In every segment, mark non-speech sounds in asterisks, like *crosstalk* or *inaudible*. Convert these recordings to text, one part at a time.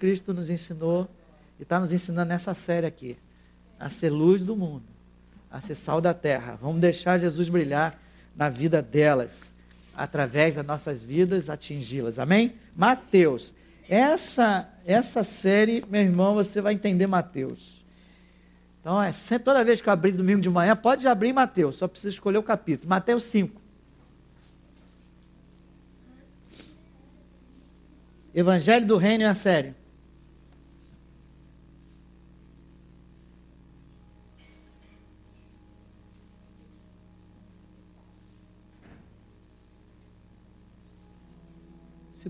Cristo nos ensinou e está nos ensinando nessa série aqui a ser luz do mundo, a ser sal da terra. Vamos deixar Jesus brilhar na vida delas, através das nossas vidas, atingi-las. Amém? Mateus. Essa, essa série, meu irmão, você vai entender Mateus. Então, é, toda vez que eu abrir domingo de manhã, pode abrir Mateus, só precisa escolher o capítulo. Mateus 5. Evangelho do Reino é a série.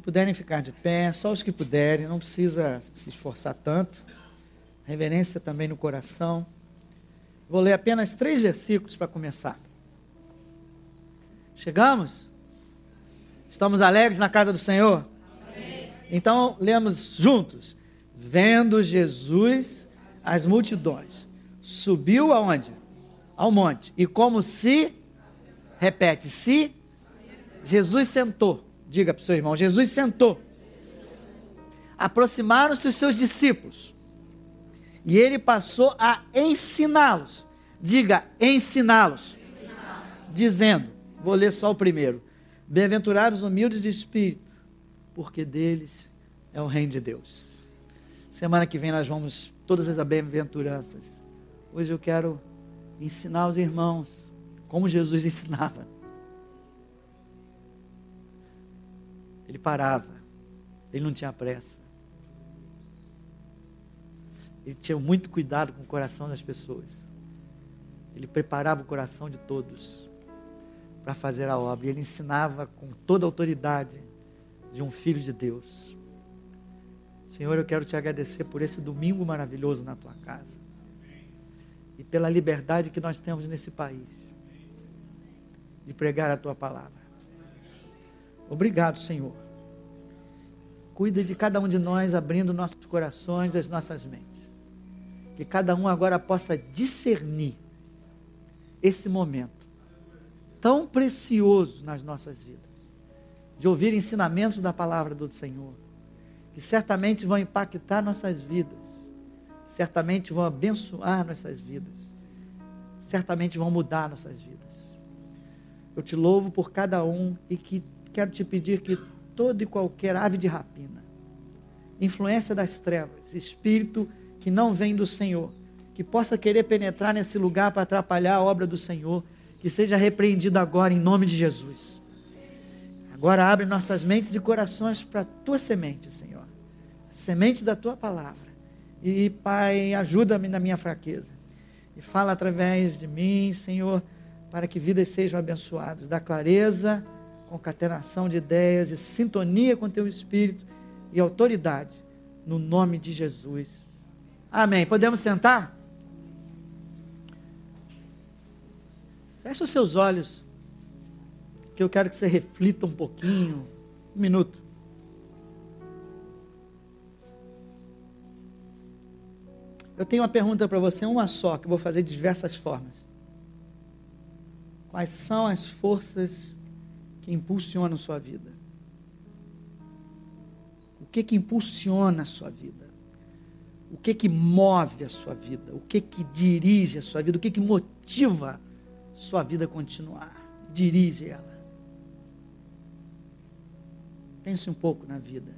Se puderem ficar de pé, só os que puderem, não precisa se esforçar tanto. Reverência também no coração. Vou ler apenas três versículos para começar. Chegamos? Estamos alegres na casa do Senhor? Amém. Então, lemos juntos. Vendo Jesus as multidões, subiu aonde? Ao monte. E como se, repete, se Jesus sentou Diga para o seu irmão: Jesus sentou. Aproximaram-se os seus discípulos. E ele passou a ensiná-los. Diga, ensiná-los. Ensiná dizendo: Vou ler só o primeiro. Bem-aventurados humildes de espírito, porque deles é o reino de Deus. Semana que vem nós vamos todas as bem-aventuranças. Hoje eu quero ensinar os irmãos como Jesus *laughs* ensinava. Ele parava. Ele não tinha pressa. Ele tinha muito cuidado com o coração das pessoas. Ele preparava o coração de todos para fazer a obra. E ele ensinava com toda a autoridade de um filho de Deus. Senhor, eu quero te agradecer por esse domingo maravilhoso na tua casa. E pela liberdade que nós temos nesse país de pregar a tua palavra. Obrigado, Senhor. Cuida de cada um de nós, abrindo nossos corações, as nossas mentes. Que cada um agora possa discernir esse momento tão precioso nas nossas vidas, de ouvir ensinamentos da palavra do Senhor, que certamente vão impactar nossas vidas, certamente vão abençoar nossas vidas, certamente vão mudar nossas vidas. Eu te louvo por cada um e que quero te pedir que toda e qualquer ave de rapina, influência das trevas, espírito que não vem do Senhor, que possa querer penetrar nesse lugar para atrapalhar a obra do Senhor, que seja repreendido agora em nome de Jesus. Agora abre nossas mentes e corações para a tua semente, Senhor. A semente da tua palavra. E, Pai, ajuda-me na minha fraqueza. E fala através de mim, Senhor, para que vidas sejam abençoadas. Dá clareza concatenação de ideias e sintonia com teu espírito e autoridade, no nome de Jesus. Amém. Podemos sentar? Feche os seus olhos, que eu quero que você reflita um pouquinho. Um minuto. Eu tenho uma pergunta para você, uma só, que eu vou fazer de diversas formas. Quais são as forças que impulsiona a sua vida? O que que impulsiona a sua vida? O que que move a sua vida? O que que dirige a sua vida? O que que motiva sua vida a continuar? Dirige ela. Pense um pouco na vida.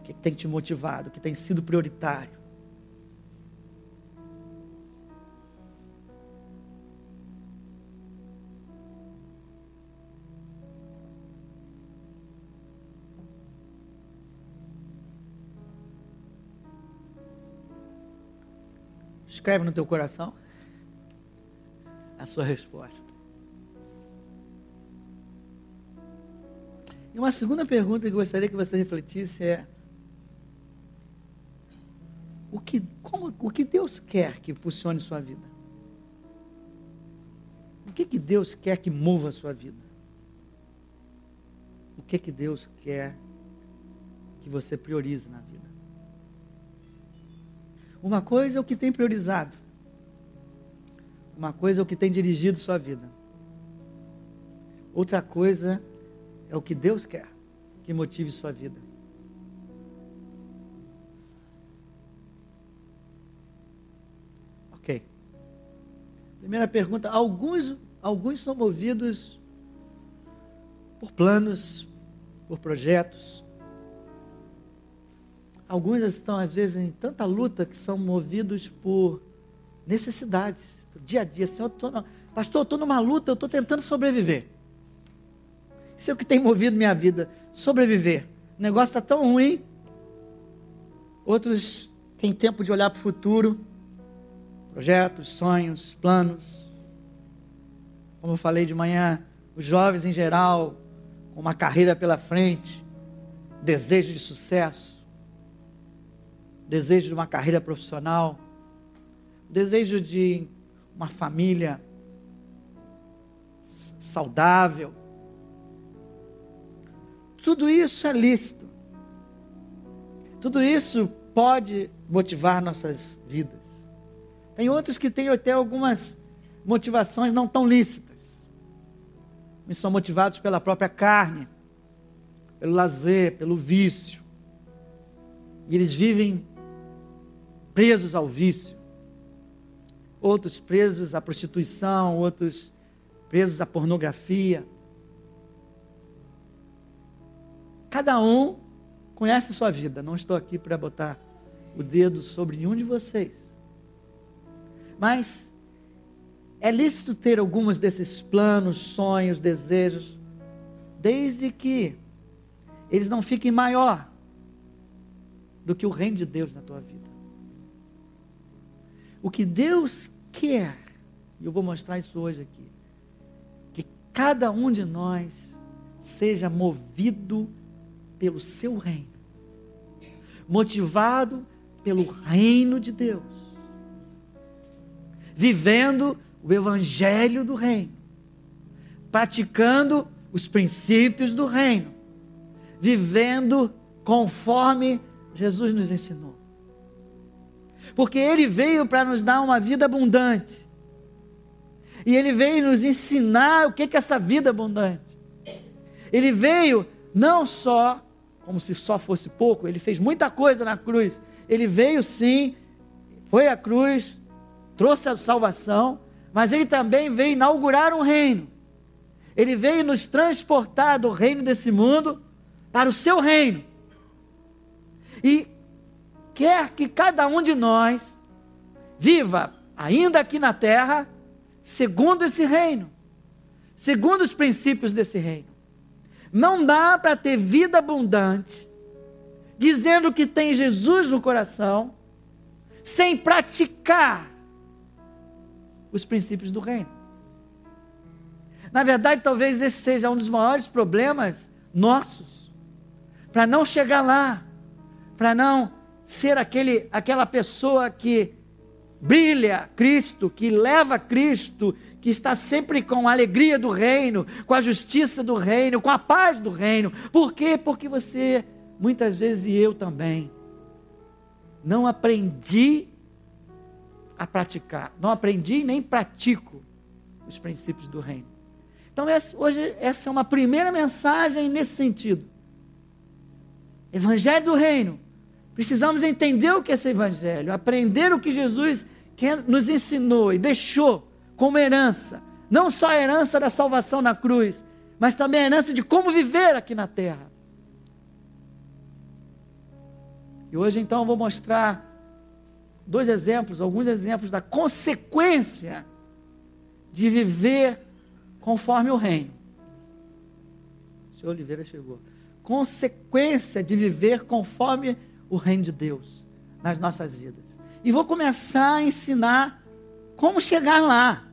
O que tem te motivado? O que tem sido prioritário? Escreve no teu coração a sua resposta. E uma segunda pergunta que eu gostaria que você refletisse é: o que, como, o que Deus quer que funcione sua vida? O que, que Deus quer que mova a sua vida? O que, que Deus quer que você priorize na vida? Uma coisa é o que tem priorizado, uma coisa é o que tem dirigido sua vida, outra coisa é o que Deus quer que motive sua vida. Ok. Primeira pergunta: alguns, alguns são movidos por planos, por projetos, Alguns estão, às vezes, em tanta luta que são movidos por necessidades, por dia a dia. Senhor, tô pastor, eu estou numa luta, eu estou tentando sobreviver. Isso é o que tem movido minha vida, sobreviver. O negócio está tão ruim. Outros têm tempo de olhar para o futuro, projetos, sonhos, planos. Como eu falei de manhã, os jovens em geral, com uma carreira pela frente, desejo de sucesso, desejo de uma carreira profissional, desejo de uma família saudável. Tudo isso é lícito. Tudo isso pode motivar nossas vidas. Tem outros que têm até algumas motivações não tão lícitas. E são motivados pela própria carne, pelo lazer, pelo vício. E eles vivem presos ao vício. Outros presos à prostituição, outros presos à pornografia. Cada um conhece a sua vida. Não estou aqui para botar o dedo sobre nenhum de vocês. Mas é lícito ter alguns desses planos, sonhos, desejos, desde que eles não fiquem maior do que o reino de Deus na tua vida. O que Deus quer, e eu vou mostrar isso hoje aqui, que cada um de nós seja movido pelo seu reino, motivado pelo reino de Deus vivendo o evangelho do reino, praticando os princípios do reino, vivendo conforme Jesus nos ensinou. Porque ele veio para nos dar uma vida abundante. E ele veio nos ensinar o que é essa vida abundante. Ele veio não só, como se só fosse pouco, ele fez muita coisa na cruz. Ele veio sim, foi à cruz, trouxe a salvação, mas ele também veio inaugurar um reino. Ele veio nos transportar do reino desse mundo para o seu reino. E quer que cada um de nós viva, ainda aqui na terra, segundo esse reino, segundo os princípios desse reino. Não dá para ter vida abundante, dizendo que tem Jesus no coração, sem praticar os princípios do reino. Na verdade, talvez esse seja um dos maiores problemas nossos, para não chegar lá, para não ser aquele, aquela pessoa que brilha Cristo, que leva Cristo, que está sempre com a alegria do reino, com a justiça do reino, com a paz do reino. Por quê? Porque você, muitas vezes, e eu também, não aprendi a praticar. Não aprendi nem pratico os princípios do reino. Então, essa, hoje, essa é uma primeira mensagem nesse sentido. Evangelho do reino. Precisamos entender o que é esse evangelho, aprender o que Jesus nos ensinou e deixou como herança. Não só a herança da salvação na cruz, mas também a herança de como viver aqui na terra. E hoje, então, eu vou mostrar dois exemplos, alguns exemplos da consequência de viver conforme o reino. O senhor Oliveira chegou. Consequência de viver conforme o reino de Deus nas nossas vidas. E vou começar a ensinar como chegar lá.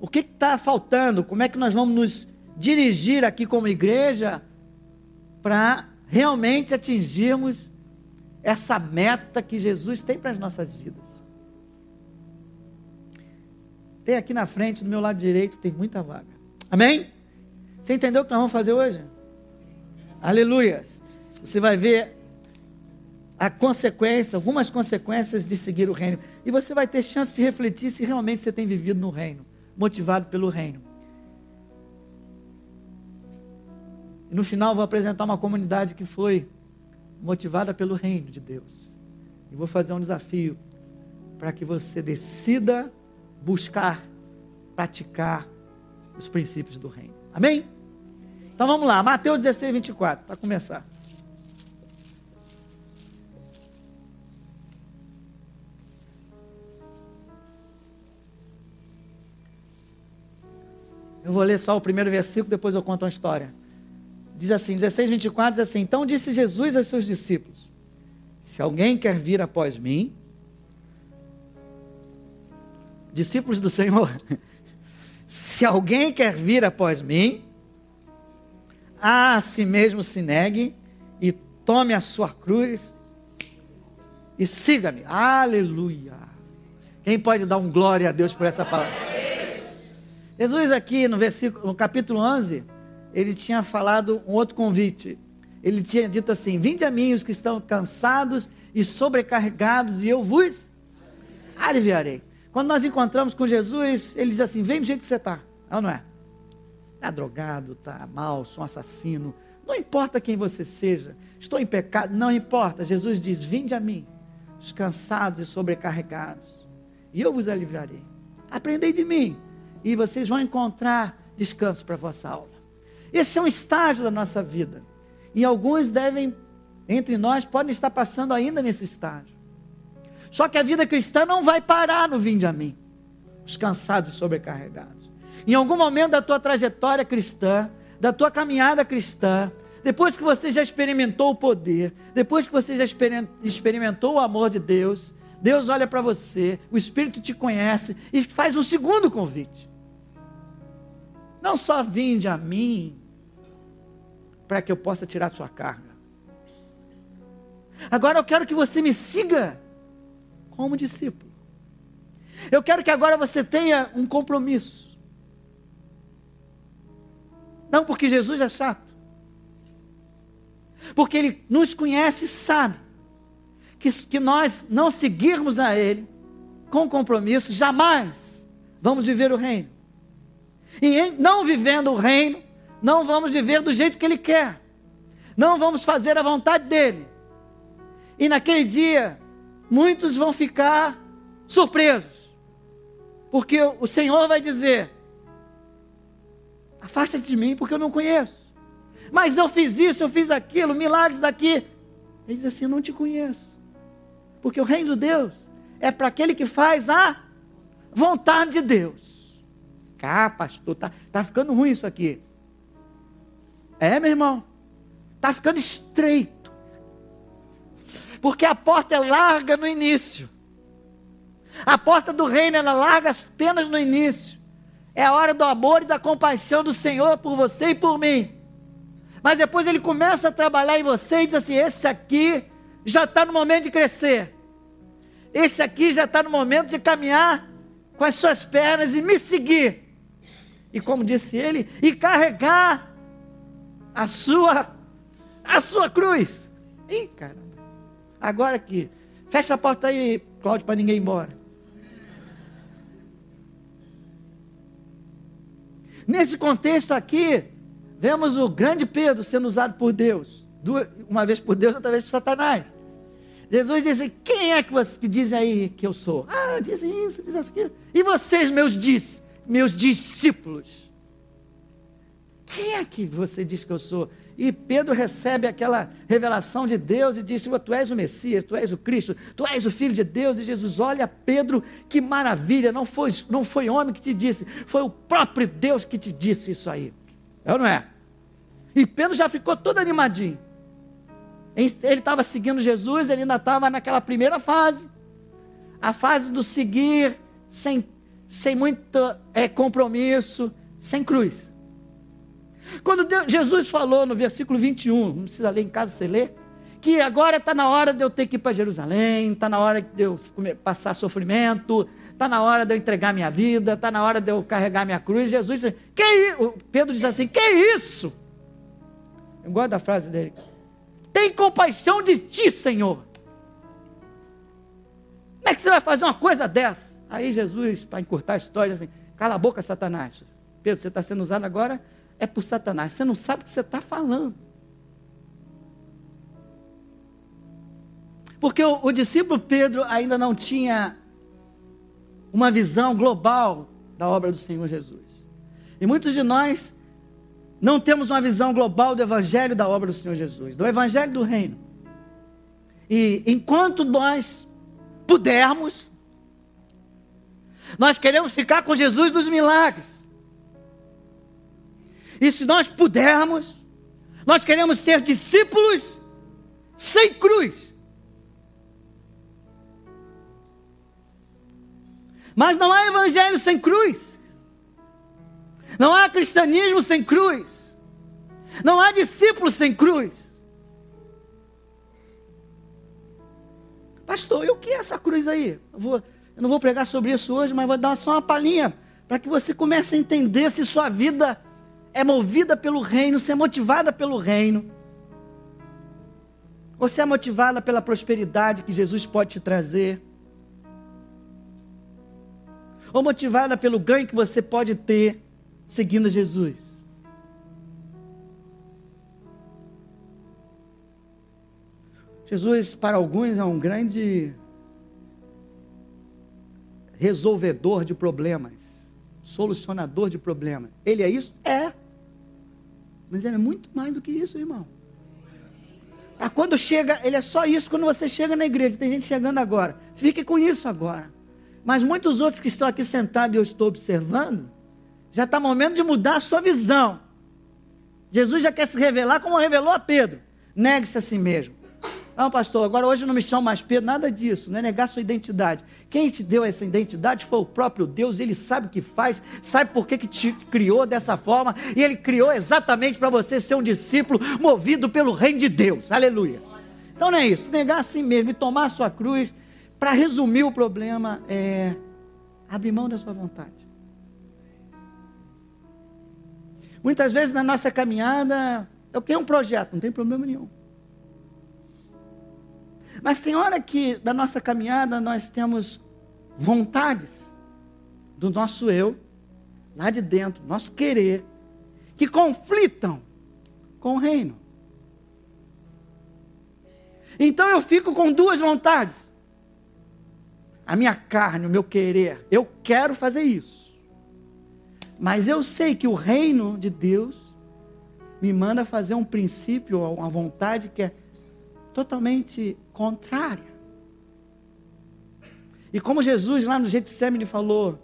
O que está faltando? Como é que nós vamos nos dirigir aqui como igreja para realmente atingirmos essa meta que Jesus tem para as nossas vidas. Tem aqui na frente, do meu lado direito, tem muita vaga. Amém? Você entendeu o que nós vamos fazer hoje? Aleluia. Você vai ver a consequência, algumas consequências de seguir o reino. E você vai ter chance de refletir se realmente você tem vivido no reino, motivado pelo reino. E no final vou apresentar uma comunidade que foi motivada pelo reino de Deus. E vou fazer um desafio para que você decida buscar, praticar os princípios do reino. Amém? Então vamos lá, Mateus 16, 24, para começar. Eu vou ler só o primeiro versículo, depois eu conto uma história. Diz assim, 16, 24, diz assim: Então disse Jesus aos seus discípulos: Se alguém quer vir após mim, discípulos do Senhor, *laughs* se alguém quer vir após mim, a si mesmo se negue e tome a sua cruz e siga-me. Aleluia. Quem pode dar um glória a Deus por essa palavra? Jesus aqui no versículo, no capítulo 11, ele tinha falado um outro convite. Ele tinha dito assim: Vinde a mim os que estão cansados e sobrecarregados, e eu vos aliviarei. Quando nós encontramos com Jesus, ele diz assim: Vem do jeito que você está. É ou não é? Está drogado, está mal, sou um assassino. Não importa quem você seja, estou em pecado, não importa. Jesus diz: Vinde a mim, os cansados e sobrecarregados, e eu vos aliviarei. Aprendei de mim, e vocês vão encontrar descanso para a vossa alma. Esse é um estágio da nossa vida. E alguns devem, entre nós, podem estar passando ainda nesse estágio. Só que a vida cristã não vai parar no vinde a mim, os cansados e sobrecarregados. Em algum momento da tua trajetória cristã, da tua caminhada cristã, depois que você já experimentou o poder, depois que você já experimentou o amor de Deus, Deus olha para você, o Espírito te conhece e faz um segundo convite. Não só vinde a mim para que eu possa tirar sua carga. Agora eu quero que você me siga como discípulo. Eu quero que agora você tenha um compromisso. Não porque Jesus é chato. Porque Ele nos conhece e sabe que, que nós não seguirmos a Ele com compromisso, jamais vamos viver o reino. E em não vivendo o reino, não vamos viver do jeito que Ele quer. Não vamos fazer a vontade dEle. E naquele dia, muitos vão ficar surpresos. Porque o Senhor vai dizer: Afasta-te de mim, porque eu não conheço. Mas eu fiz isso, eu fiz aquilo, milagres daqui. Ele diz assim: não te conheço. Porque o reino de Deus é para aquele que faz a vontade de Deus. Cá, pastor, tá, tá ficando ruim isso aqui. É, meu irmão? Tá ficando estreito. Porque a porta é larga no início. A porta do reino é larga apenas no início. É a hora do amor e da compaixão do Senhor por você e por mim. Mas depois ele começa a trabalhar em você e diz assim: esse aqui já está no momento de crescer. Esse aqui já está no momento de caminhar com as suas pernas e me seguir. E como disse ele, e carregar a sua a sua cruz. Ih, caramba. Agora aqui. Fecha a porta aí, Cláudio, para ninguém ir embora. Nesse contexto aqui, vemos o grande Pedro sendo usado por Deus. Uma vez por Deus, outra vez por Satanás. Jesus disse: Quem é que vocês que dizem aí que eu sou? Ah, dizem isso, dizem aquilo. E vocês, meus, dis, meus discípulos? Quem é que você diz que eu sou? E Pedro recebe aquela revelação de Deus e diz: Tu és o Messias, tu és o Cristo, tu és o Filho de Deus. E Jesus olha Pedro, que maravilha, não foi, não foi homem que te disse, foi o próprio Deus que te disse isso aí. É ou não é? E Pedro já ficou todo animadinho. Ele estava seguindo Jesus, ele ainda estava naquela primeira fase. A fase do seguir sem, sem muito é, compromisso, sem cruz. Quando Deus, Jesus falou no versículo 21, não precisa ler em casa, você lê, que agora está na hora de eu ter que ir para Jerusalém, está na hora de eu passar sofrimento, está na hora de eu entregar minha vida, está na hora de eu carregar minha cruz. Jesus, que Pedro diz assim: Que isso? Eu gosto da frase dele tem compaixão de ti, Senhor. Como é que você vai fazer uma coisa dessa? Aí Jesus, para encurtar a história, assim, cala a boca, Satanás. Pedro, você está sendo usado agora, é por Satanás. Você não sabe o que você está falando. Porque o, o discípulo Pedro ainda não tinha uma visão global da obra do Senhor Jesus. E muitos de nós não temos uma visão global do Evangelho da obra do Senhor Jesus, do Evangelho do Reino. E enquanto nós pudermos, nós queremos ficar com Jesus dos milagres. E se nós pudermos, nós queremos ser discípulos sem cruz. Mas não há evangelho sem cruz. Não há cristianismo sem cruz. Não há discípulos sem cruz. Pastor, e o que é essa cruz aí? Eu, vou, eu não vou pregar sobre isso hoje, mas vou dar só uma palhinha para que você comece a entender se sua vida é movida pelo reino, se é motivada pelo reino, ou se é motivada pela prosperidade que Jesus pode te trazer, ou motivada pelo ganho que você pode ter seguindo Jesus. Jesus, para alguns, é um grande resolvedor de problemas, solucionador de problemas. Ele é isso? É. Mas ele é muito mais do que isso, irmão. Para quando chega, ele é só isso quando você chega na igreja. Tem gente chegando agora. Fique com isso agora. Mas muitos outros que estão aqui sentados e eu estou observando, já está momento de mudar a sua visão. Jesus já quer se revelar como revelou a Pedro. Negue-se a si mesmo. Não, pastor, agora hoje não me chamo mais Pedro, nada disso, não é negar sua identidade. Quem te deu essa identidade foi o próprio Deus, ele sabe o que faz, sabe por que, que te criou dessa forma, e ele criou exatamente para você ser um discípulo movido pelo reino de Deus. Aleluia. Então não é isso, negar a si mesmo e tomar a sua cruz, para resumir o problema, é abrir mão da sua vontade. Muitas vezes na nossa caminhada, eu tenho um projeto, não tem problema nenhum. Mas tem hora que na nossa caminhada nós temos vontades do nosso eu, lá de dentro, nosso querer, que conflitam com o reino. Então eu fico com duas vontades. A minha carne, o meu querer, eu quero fazer isso. Mas eu sei que o reino de Deus me manda fazer um princípio, uma vontade que é totalmente contrária. E como Jesus lá no Getsemane falou,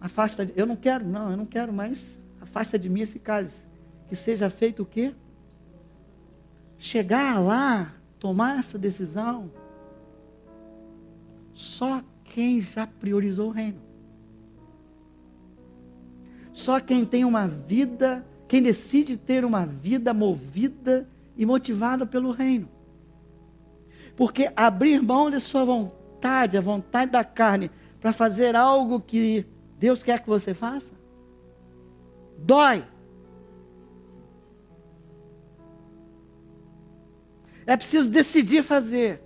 afasta, de, eu não quero, não, eu não quero mais, afasta de mim esse cálice. Que seja feito o quê? Chegar lá, tomar essa decisão, só quem já priorizou o reino. Só quem tem uma vida, quem decide ter uma vida movida e motivada pelo reino. Porque abrir mão de sua vontade, a vontade da carne, para fazer algo que Deus quer que você faça, dói. É preciso decidir fazer,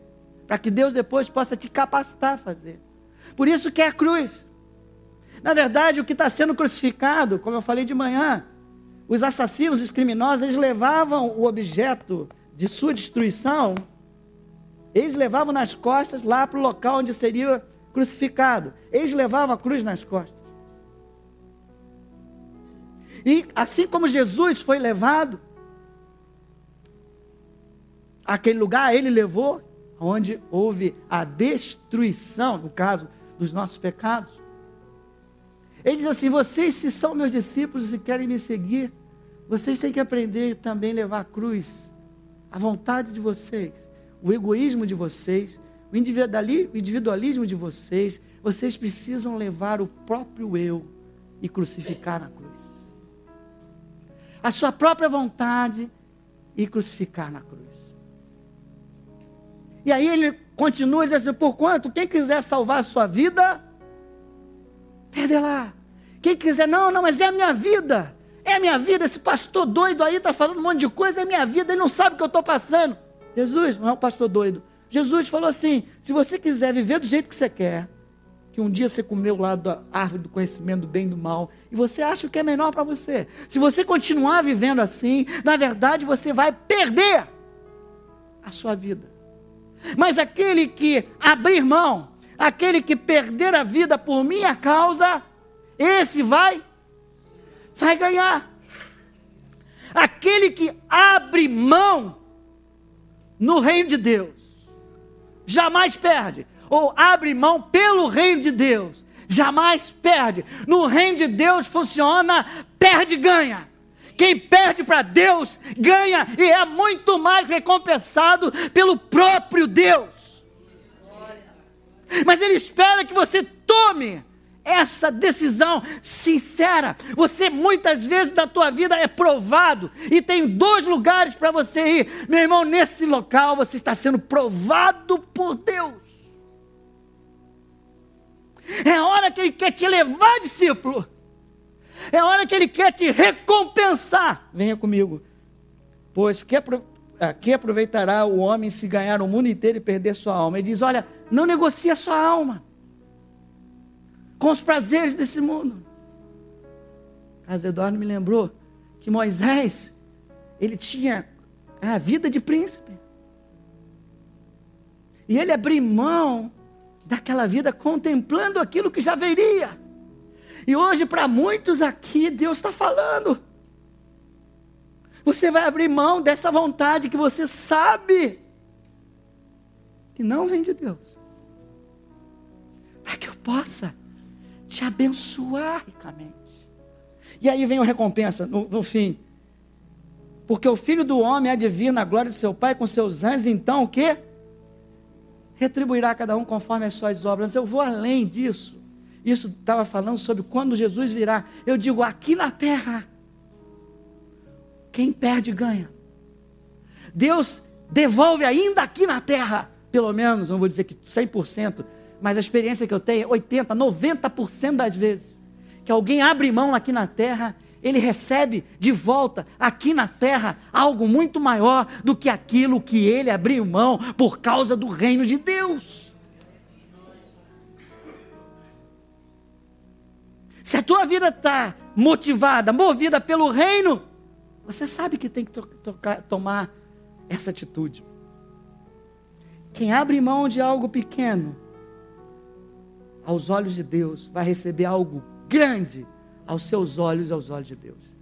para que Deus depois possa te capacitar a fazer. Por isso que é a cruz. Na verdade, o que está sendo crucificado, como eu falei de manhã, os assassinos, os criminosos, eles levavam o objeto de sua destruição, eles levavam nas costas lá para o local onde seria crucificado. Eles levavam a cruz nas costas. E assim como Jesus foi levado àquele lugar, ele levou onde houve a destruição, no caso dos nossos pecados. Ele diz assim: vocês, se são meus discípulos e querem me seguir, vocês têm que aprender também a levar a cruz, a vontade de vocês, o egoísmo de vocês, o individualismo de vocês. Vocês precisam levar o próprio eu e crucificar na cruz. A sua própria vontade e crucificar na cruz. E aí ele continua dizendo assim: por quanto? Quem quiser salvar a sua vida, Perde lá. Quem quiser, não, não, mas é a minha vida. É a minha vida. Esse pastor doido aí está falando um monte de coisa, é minha vida. Ele não sabe o que eu estou passando. Jesus, não é o pastor doido. Jesus falou assim: se você quiser viver do jeito que você quer, que um dia você comeu lá da árvore do conhecimento do bem e do mal, e você acha que é melhor para você. Se você continuar vivendo assim, na verdade você vai perder a sua vida. Mas aquele que abrir mão, aquele que perder a vida por minha causa, esse vai, vai ganhar. Aquele que abre mão no reino de Deus, jamais perde, ou abre mão pelo reino de Deus, jamais perde. No reino de Deus funciona perde ganha. Quem perde para Deus ganha e é muito mais recompensado pelo próprio Deus. Mas Ele espera que você tome essa decisão sincera. Você muitas vezes da tua vida é provado e tem dois lugares para você ir. Meu irmão, nesse local você está sendo provado por Deus. É hora que ele quer te levar, discípulo. É hora que ele quer te recompensar. Venha comigo. Pois que, aproveitará o homem se ganhar o mundo inteiro e perder sua alma? Ele diz: Olha, não negocie a sua alma com os prazeres desse mundo. Casa Eduardo me lembrou que Moisés, ele tinha a vida de príncipe. E ele abriu mão daquela vida contemplando aquilo que já viria. E hoje, para muitos aqui, Deus está falando. Você vai abrir mão dessa vontade que você sabe que não vem de Deus. Para que eu possa te abençoar ricamente. E aí vem a recompensa no, no fim. Porque o filho do homem de vir na glória de seu Pai com seus anjos, então o quê? Retribuirá cada um conforme as suas obras. Eu vou além disso. Isso estava falando sobre quando Jesus virá. Eu digo, aqui na terra, quem perde ganha. Deus devolve ainda aqui na terra, pelo menos, não vou dizer que 100%, mas a experiência que eu tenho, 80%, 90% das vezes, que alguém abre mão aqui na terra, ele recebe de volta aqui na terra algo muito maior do que aquilo que ele abriu mão por causa do reino de Deus. Se a tua vida está motivada, movida pelo reino, você sabe que tem que to tocar, tomar essa atitude. Quem abre mão de algo pequeno, aos olhos de Deus, vai receber algo grande aos seus olhos e aos olhos de Deus.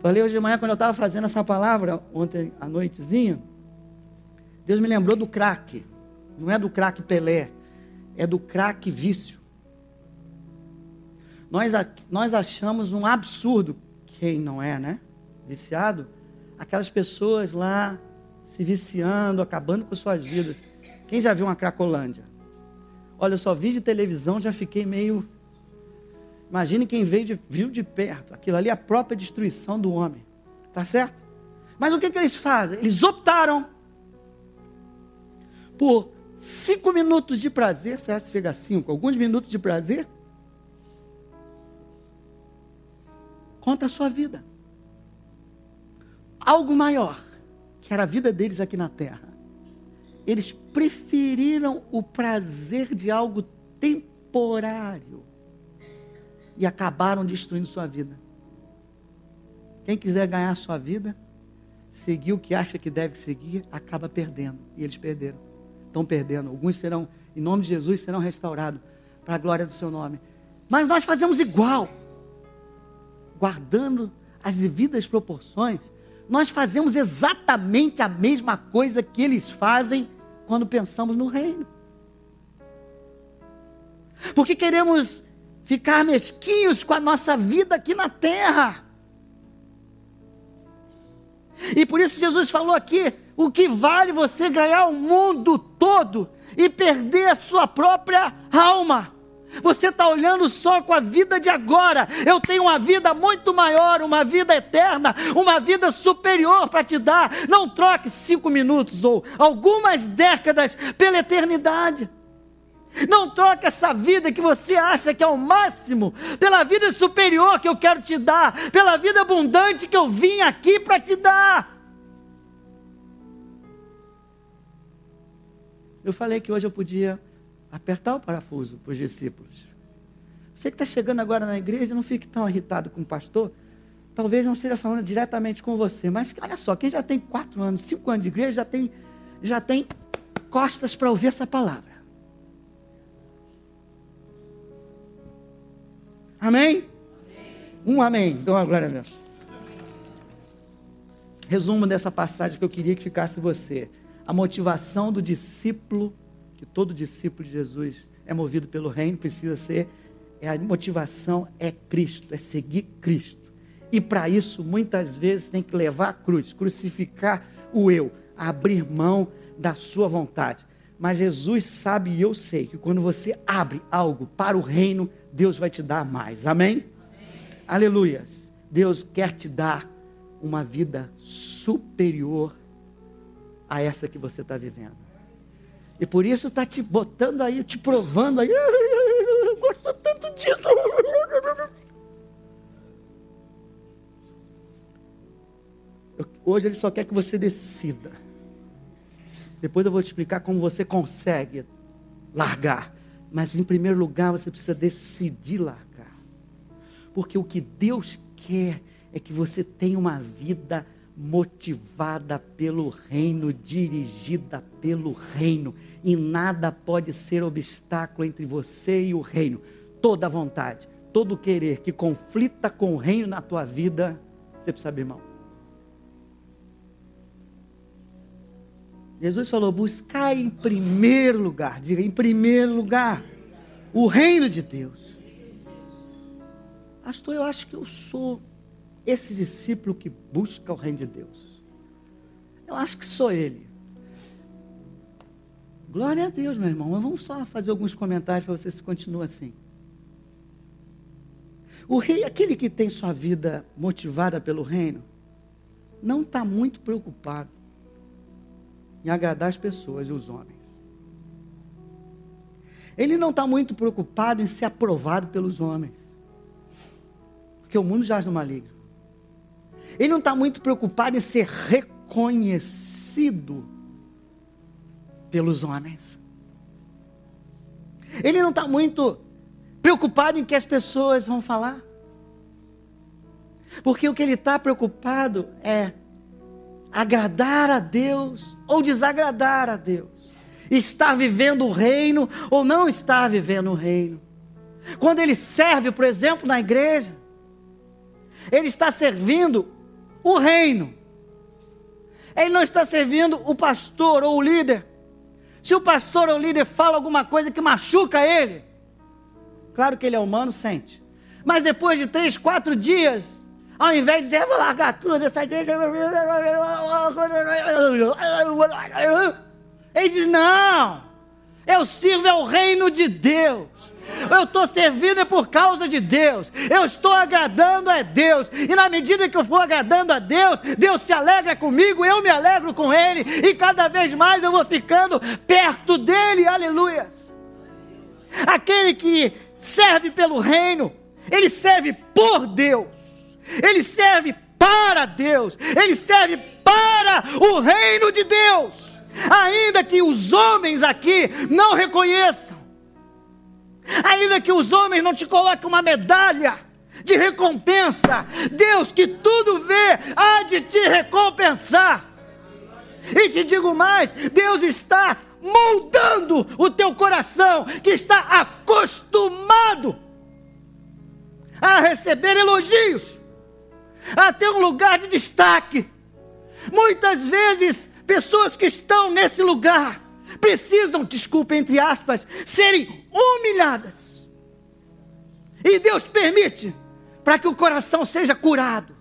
Falei hoje de manhã, quando eu estava fazendo essa palavra, ontem à noitezinha, Deus me lembrou do crack. Não é do crack Pelé, é do crack vício. Nós, nós achamos um absurdo, quem não é, né? Viciado, aquelas pessoas lá se viciando, acabando com suas vidas. Quem já viu uma cracolândia? Olha, eu só vi de televisão, já fiquei meio. Imagine quem veio de, viu de perto. Aquilo ali é a própria destruição do homem. Tá certo? Mas o que, que eles fazem? Eles optaram por cinco minutos de prazer. Será que chega a cinco? Alguns minutos de prazer? Contra a sua vida. Algo maior, que era a vida deles aqui na terra eles preferiram o prazer de algo temporário e acabaram destruindo sua vida. Quem quiser ganhar sua vida, seguir o que acha que deve seguir, acaba perdendo. E eles perderam. Estão perdendo. Alguns serão, em nome de Jesus, serão restaurados para a glória do seu nome. Mas nós fazemos igual, guardando as devidas proporções. Nós fazemos exatamente a mesma coisa que eles fazem quando pensamos no reino. Porque queremos ficar mesquinhos com a nossa vida aqui na terra. E por isso Jesus falou aqui: o que vale você ganhar o mundo todo e perder a sua própria alma? Você está olhando só com a vida de agora. Eu tenho uma vida muito maior, uma vida eterna, uma vida superior para te dar. Não troque cinco minutos ou algumas décadas pela eternidade. Não troque essa vida que você acha que é o máximo pela vida superior que eu quero te dar, pela vida abundante que eu vim aqui para te dar. Eu falei que hoje eu podia apertar o parafuso para os discípulos. Você que está chegando agora na igreja, não fique tão irritado com o pastor. Talvez não esteja falando diretamente com você, mas olha só, quem já tem quatro anos, cinco anos de igreja, já tem, já tem costas para ouvir essa palavra. Amém? amém? Um amém. Dou uma glória a Deus. Resumo dessa passagem que eu queria que ficasse você. A motivação do discípulo que todo discípulo de Jesus é movido pelo reino, precisa ser, é a motivação é Cristo, é seguir Cristo. E para isso, muitas vezes, tem que levar a cruz, crucificar o eu, abrir mão da sua vontade. Mas Jesus sabe e eu sei que quando você abre algo para o reino, Deus vai te dar mais. Amém? Aleluias. Deus quer te dar uma vida superior a essa que você está vivendo. E por isso está te botando aí, te provando aí. *laughs* Eu gosto tanto disso. Hoje ele só quer que você decida. Depois eu vou te explicar como você consegue largar. Mas em primeiro lugar você precisa decidir largar. Porque o que Deus quer é que você tenha uma vida motivada pelo reino, dirigida pelo reino, e nada pode ser obstáculo entre você e o reino. Toda vontade, todo querer que conflita com o reino na tua vida, você precisa abrir mão. Jesus falou: buscar em primeiro lugar, diga em primeiro lugar, o reino de Deus Pastor, eu acho que eu sou esse discípulo que busca o reino de Deus. Eu acho que sou ele. Glória a Deus, meu irmão. Mas vamos só fazer alguns comentários para você se continua assim. O rei, aquele que tem sua vida motivada pelo reino, não está muito preocupado em agradar as pessoas e os homens. Ele não está muito preocupado em ser aprovado pelos homens. Porque o mundo jaz no maligno. Ele não está muito preocupado em ser reconhecido pelos homens. Ele não está muito preocupado em que as pessoas vão falar. Porque o que ele está preocupado é agradar a Deus ou desagradar a Deus. Estar vivendo o reino ou não estar vivendo o reino. Quando ele serve, por exemplo, na igreja, ele está servindo o reino. Ele não está servindo o pastor ou o líder. Se o pastor ou o líder fala alguma coisa que machuca ele, claro que ele é humano, sente. Mas depois de três, quatro dias, ao invés de dizer, vou largar tudo dessa ele diz: não, eu sirvo ao reino de Deus. Eu estou servindo é por causa de Deus. Eu estou agradando a Deus. E na medida que eu for agradando a Deus, Deus se alegra comigo, eu me alegro com Ele. E cada vez mais eu vou ficando perto dEle. Aleluias. Aquele que serve pelo reino, ele serve por Deus. Ele serve para Deus. Ele serve para o reino de Deus. Ainda que os homens aqui não reconheçam ainda que os homens não te coloquem uma medalha de recompensa, Deus que tudo vê, há de te recompensar. E te digo mais: Deus está moldando o teu coração, que está acostumado a receber elogios, a ter um lugar de destaque. Muitas vezes, pessoas que estão nesse lugar precisam, desculpa, entre aspas, serem humilhadas. E Deus permite para que o coração seja curado.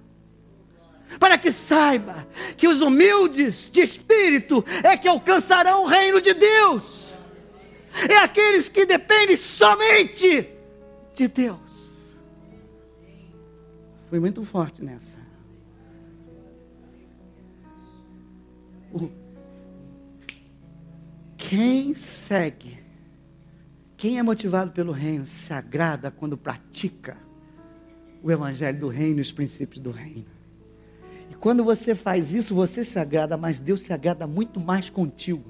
Para que saiba que os humildes de espírito é que alcançarão o reino de Deus. É aqueles que dependem somente de Deus. Fui muito forte nessa. O quem segue, quem é motivado pelo reino, se agrada quando pratica o evangelho do reino e os princípios do reino. E quando você faz isso, você se agrada, mas Deus se agrada muito mais contigo.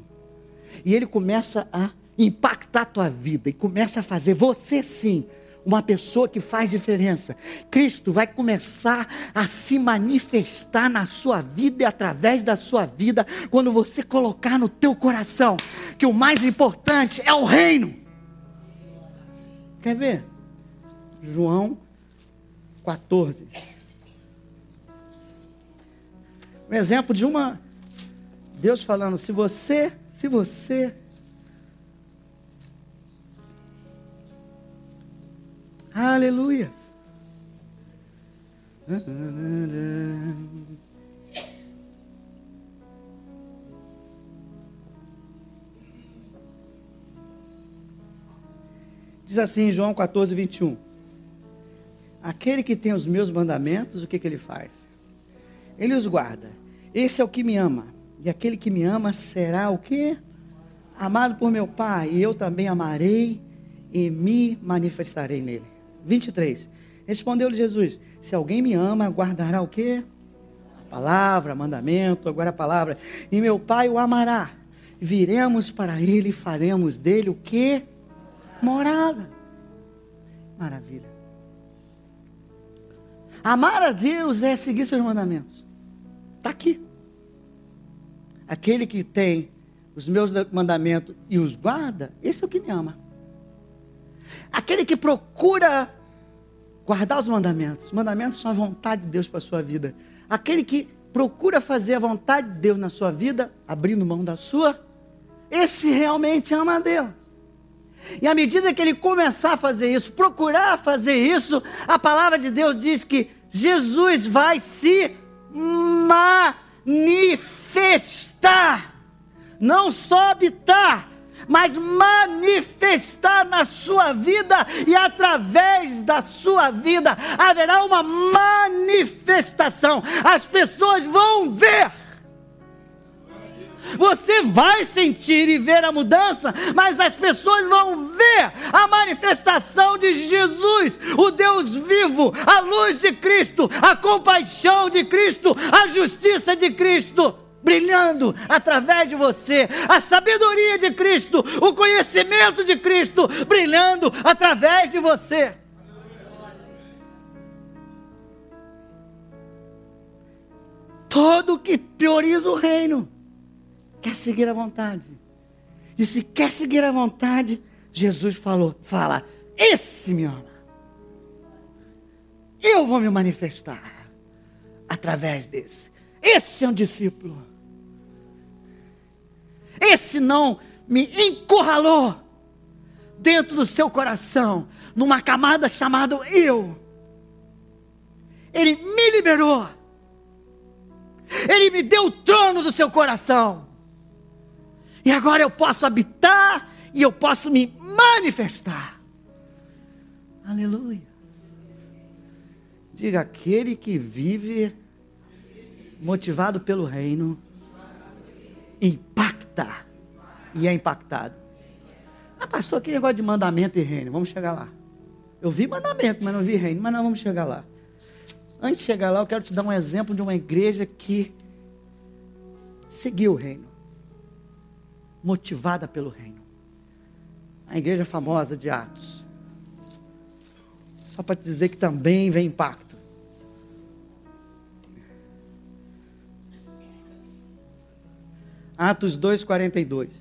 E Ele começa a impactar a tua vida e começa a fazer você sim uma pessoa que faz diferença. Cristo vai começar a se manifestar na sua vida e através da sua vida quando você colocar no teu coração que o mais importante é o reino. Quer ver? João 14. Um exemplo de uma. Deus falando: se você, se você. Aleluias. Diz assim em João 14, 21. Aquele que tem os meus mandamentos, o que, que ele faz? Ele os guarda. Esse é o que me ama. E aquele que me ama será o que? Amado por meu Pai. E eu também amarei e me manifestarei nele. 23. Respondeu-lhe Jesus: Se alguém me ama, guardará o quê? Palavra, mandamento, agora a palavra. E meu Pai o amará. Viremos para ele e faremos dele o que? Morada. Maravilha. Amar a Deus é seguir seus mandamentos. Está aqui. Aquele que tem os meus mandamentos e os guarda, esse é o que me ama. Aquele que procura guardar os mandamentos. Os mandamentos são a vontade de Deus para a sua vida. Aquele que procura fazer a vontade de Deus na sua vida, abrindo mão da sua, esse realmente ama a Deus. E à medida que ele começar a fazer isso, procurar fazer isso, a palavra de Deus diz que Jesus vai se manifestar, não só habitar, mas manifestar na sua vida e através da sua vida haverá uma manifestação. As pessoas vão ver. Você vai sentir e ver a mudança, mas as pessoas vão ver a manifestação de Jesus, o Deus vivo, a luz de Cristo, a compaixão de Cristo, a justiça de Cristo brilhando através de você, a sabedoria de Cristo, o conhecimento de Cristo brilhando através de você. Todo que prioriza o reino quer seguir a vontade. E se quer seguir a vontade, Jesus falou, fala, esse me ama. Eu vou me manifestar através desse. Esse é um discípulo. Esse não me encurralou dentro do seu coração, numa camada chamada eu. Ele me liberou. Ele me deu o trono do seu coração. E agora eu posso habitar e eu posso me manifestar. Aleluia. Diga aquele que vive motivado pelo reino impacta e é impactado. Ah, pastor, que negócio de mandamento e reino? Vamos chegar lá. Eu vi mandamento, mas não vi reino, mas nós vamos chegar lá. Antes de chegar lá, eu quero te dar um exemplo de uma igreja que seguiu o reino, motivada pelo reino. A igreja famosa de Atos. Só para te dizer que também vem impacto. Atos 2,42.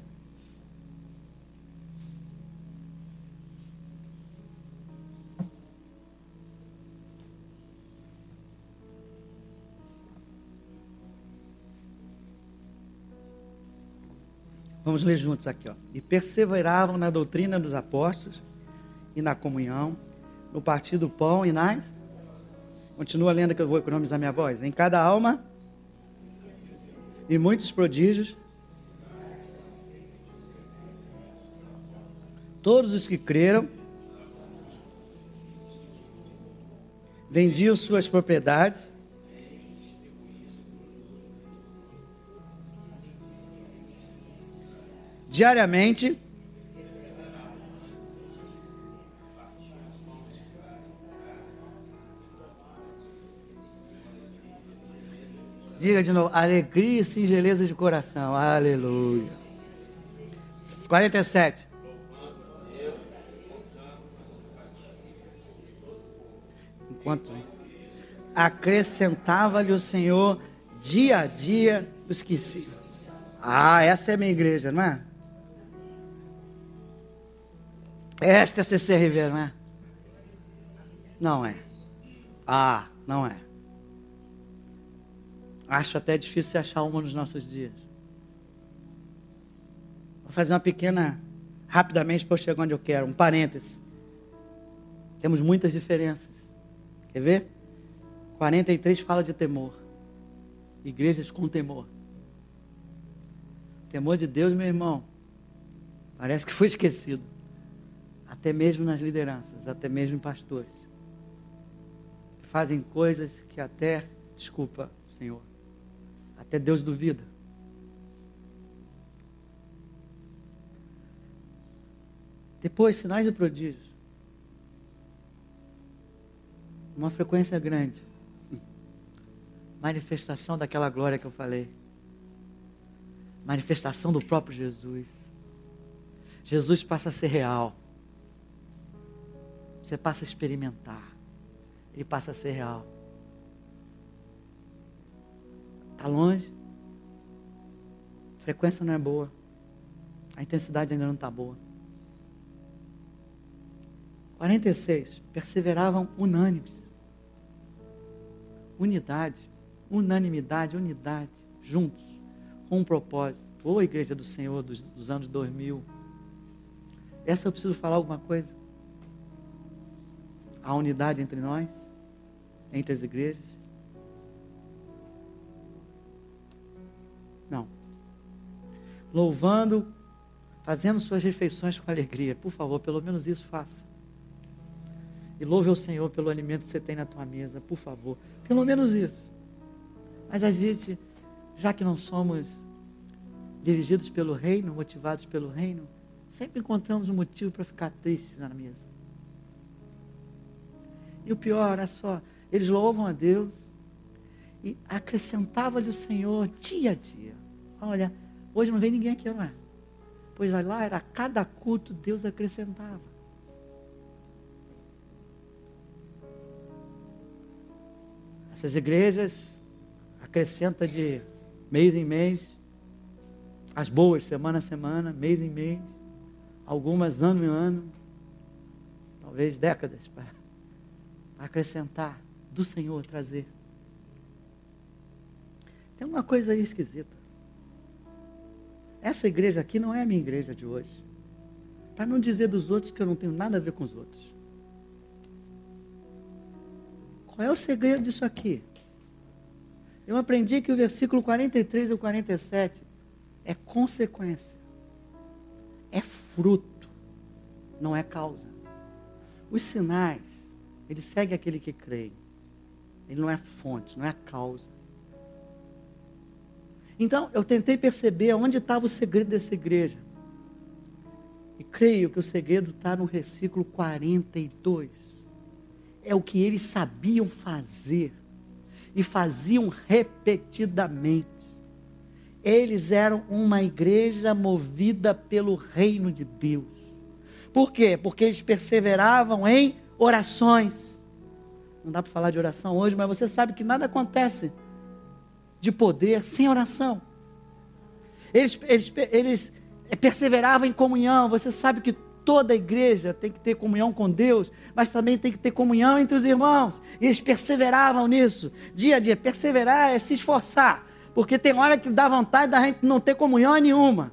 Vamos ler juntos aqui, ó. E perseveravam na doutrina dos apóstolos e na comunhão, no partir do pão e nas. Continua lendo que eu vou economizar minha voz. Em cada alma e muitos prodígios Todos os que creram vendiam suas propriedades. Diariamente, Diga de novo, alegria e singeleza de coração. Aleluia. 47. Acrescentava-lhe o Senhor dia a dia os que se. Ah, essa é a minha igreja, não é? Esta é a CC Ribeiro, não é? Não é. Ah, não é. Acho até difícil achar uma nos nossos dias. Vou fazer uma pequena, rapidamente para eu chegar onde eu quero, um parêntese. Temos muitas diferenças. Quer ver? 43 fala de temor. Igrejas com temor. temor de Deus, meu irmão, parece que foi esquecido. Até mesmo nas lideranças, até mesmo em pastores. Fazem coisas que até, desculpa, Senhor, até Deus duvida. Depois, sinais e prodígios. Uma frequência grande. Manifestação daquela glória que eu falei. Manifestação do próprio Jesus. Jesus passa a ser real. Você passa a experimentar. Ele passa a ser real. Está longe. A frequência não é boa. A intensidade ainda não está boa. 46. Perseveravam unânimes. Unidade, unanimidade, unidade, juntos, com um propósito. Ô igreja do Senhor dos, dos anos 2000. Essa eu preciso falar alguma coisa? A unidade entre nós, entre as igrejas. Não. Louvando, fazendo suas refeições com alegria. Por favor, pelo menos isso faça. E louve ao Senhor pelo alimento que você tem na tua mesa, por favor. Pelo menos isso. Mas a gente, já que não somos dirigidos pelo reino, motivados pelo reino, sempre encontramos um motivo para ficar tristes na mesa. E o pior, é só, eles louvam a Deus e acrescentava-lhe o Senhor dia a dia. Olha, hoje não vem ninguém aqui, não é? Pois lá era cada culto Deus acrescentava. Essas igrejas acrescenta de mês em mês, as boas, semana a semana, mês em mês, algumas ano em ano, talvez décadas para acrescentar do Senhor trazer. Tem uma coisa aí esquisita. Essa igreja aqui não é a minha igreja de hoje. Para não dizer dos outros que eu não tenho nada a ver com os outros. Qual é o segredo disso aqui? Eu aprendi que o versículo 43 e 47 é consequência, é fruto, não é causa. Os sinais, ele segue aquele que crê. Ele não é fonte, não é causa. Então, eu tentei perceber onde estava o segredo dessa igreja. E creio que o segredo está no versículo 42 é o que eles sabiam fazer e faziam repetidamente. Eles eram uma igreja movida pelo reino de Deus. Por quê? Porque eles perseveravam em orações. Não dá para falar de oração hoje, mas você sabe que nada acontece de poder sem oração. Eles, eles, eles perseveravam em comunhão. Você sabe que toda a igreja tem que ter comunhão com Deus, mas também tem que ter comunhão entre os irmãos. E eles perseveravam nisso, dia a dia. Perseverar é se esforçar, porque tem hora que dá vontade da gente não ter comunhão nenhuma.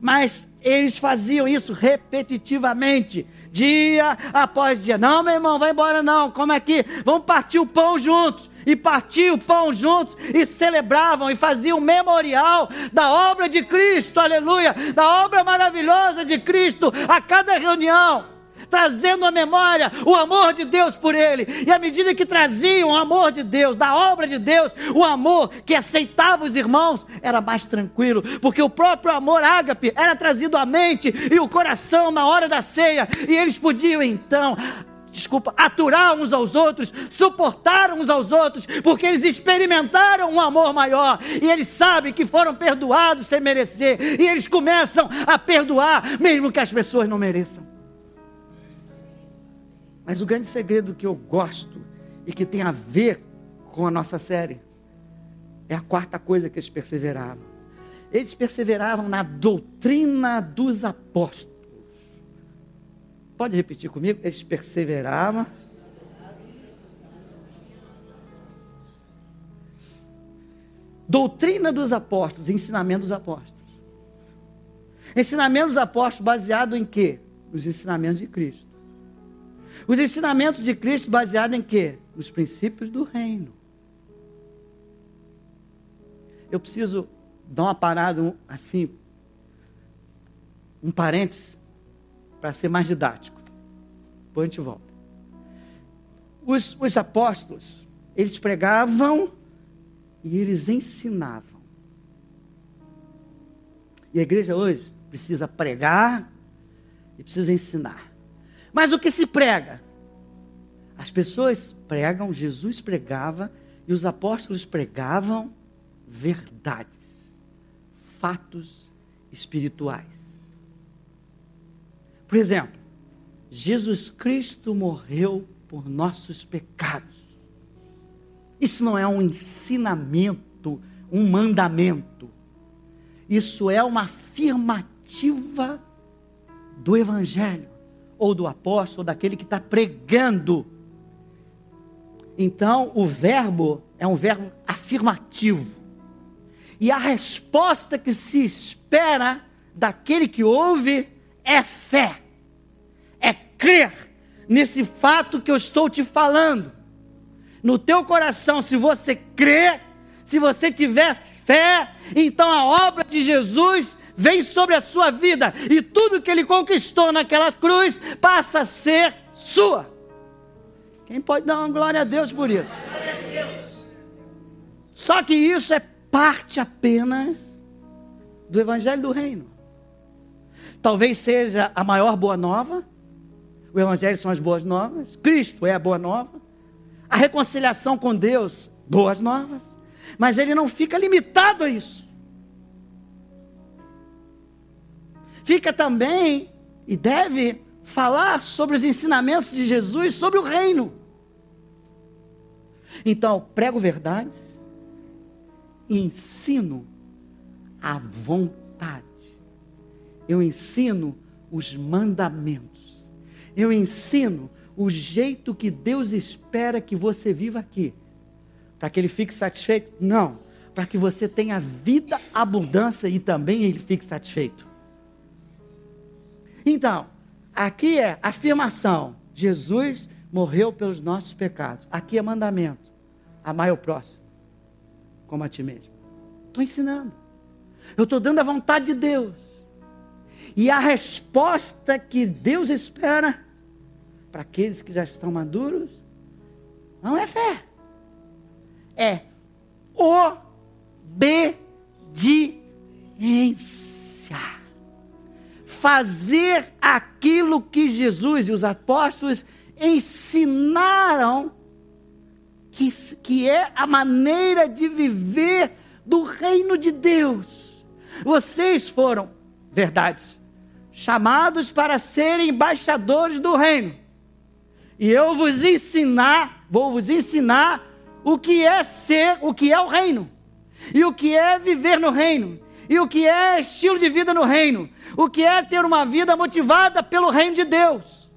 Mas eles faziam isso repetitivamente, dia após dia. Não, meu irmão, vai embora não. Como é que? Vamos partir o pão juntos. E partiam o pão juntos e celebravam e faziam memorial da obra de Cristo, aleluia, da obra maravilhosa de Cristo a cada reunião trazendo à memória o amor de Deus por ele. E à medida que traziam o amor de Deus, da obra de Deus, o amor que aceitava os irmãos, era mais tranquilo, porque o próprio amor ágape era trazido à mente e o coração na hora da ceia, e eles podiam então desculpa, aturar uns aos outros, suportar uns aos outros, porque eles experimentaram um amor maior e eles sabem que foram perdoados sem merecer, e eles começam a perdoar, mesmo que as pessoas não mereçam. Mas o grande segredo que eu gosto e que tem a ver com a nossa série é a quarta coisa que eles perseveravam. Eles perseveravam na doutrina dos apóstolos. Pode repetir comigo? Eles perseveravam. Doutrina dos apóstolos, ensinamento dos apóstolos. Ensinamento dos apóstolos baseado em quê? Nos ensinamentos de Cristo. Os ensinamentos de Cristo baseados em quê? Nos princípios do reino. Eu preciso dar uma parada assim, um parênteses, para ser mais didático. Depois a gente volta. Os, os apóstolos, eles pregavam e eles ensinavam. E a igreja hoje precisa pregar e precisa ensinar. Mas o que se prega? As pessoas pregam, Jesus pregava e os apóstolos pregavam verdades, fatos espirituais. Por exemplo, Jesus Cristo morreu por nossos pecados. Isso não é um ensinamento, um mandamento. Isso é uma afirmativa do Evangelho, ou do apóstolo, ou daquele que está pregando. Então, o verbo é um verbo afirmativo. E a resposta que se espera daquele que ouve é fé, é crer nesse fato que eu estou te falando no teu coração, se você crer, se você tiver fé, então a obra de Jesus vem sobre a sua vida e tudo que ele conquistou naquela cruz passa a ser sua. Quem pode dar uma glória a Deus por isso? Só que isso é parte apenas do Evangelho do Reino. Talvez seja a maior boa nova. O Evangelho são as boas novas. Cristo é a boa nova a reconciliação com Deus, boas novas. Mas ele não fica limitado a isso. Fica também e deve falar sobre os ensinamentos de Jesus sobre o reino. Então, prego verdades e ensino a vontade. Eu ensino os mandamentos. Eu ensino o jeito que Deus espera que você viva aqui. Para que ele fique satisfeito? Não. Para que você tenha vida, abundância e também ele fique satisfeito. Então, aqui é afirmação: Jesus morreu pelos nossos pecados. Aqui é mandamento: amar o próximo, como a ti mesmo. Estou ensinando. Eu estou dando a vontade de Deus. E a resposta que Deus espera para aqueles que já estão maduros, não é fé. É obediência. Fazer aquilo que Jesus e os apóstolos ensinaram, que, que é a maneira de viver do reino de Deus. Vocês foram, verdades, chamados para serem embaixadores do reino. E eu vos ensinar, vou vos ensinar o que é ser, o que é o reino. E o que é viver no reino. E o que é estilo de vida no reino. O que é ter uma vida motivada pelo reino de Deus.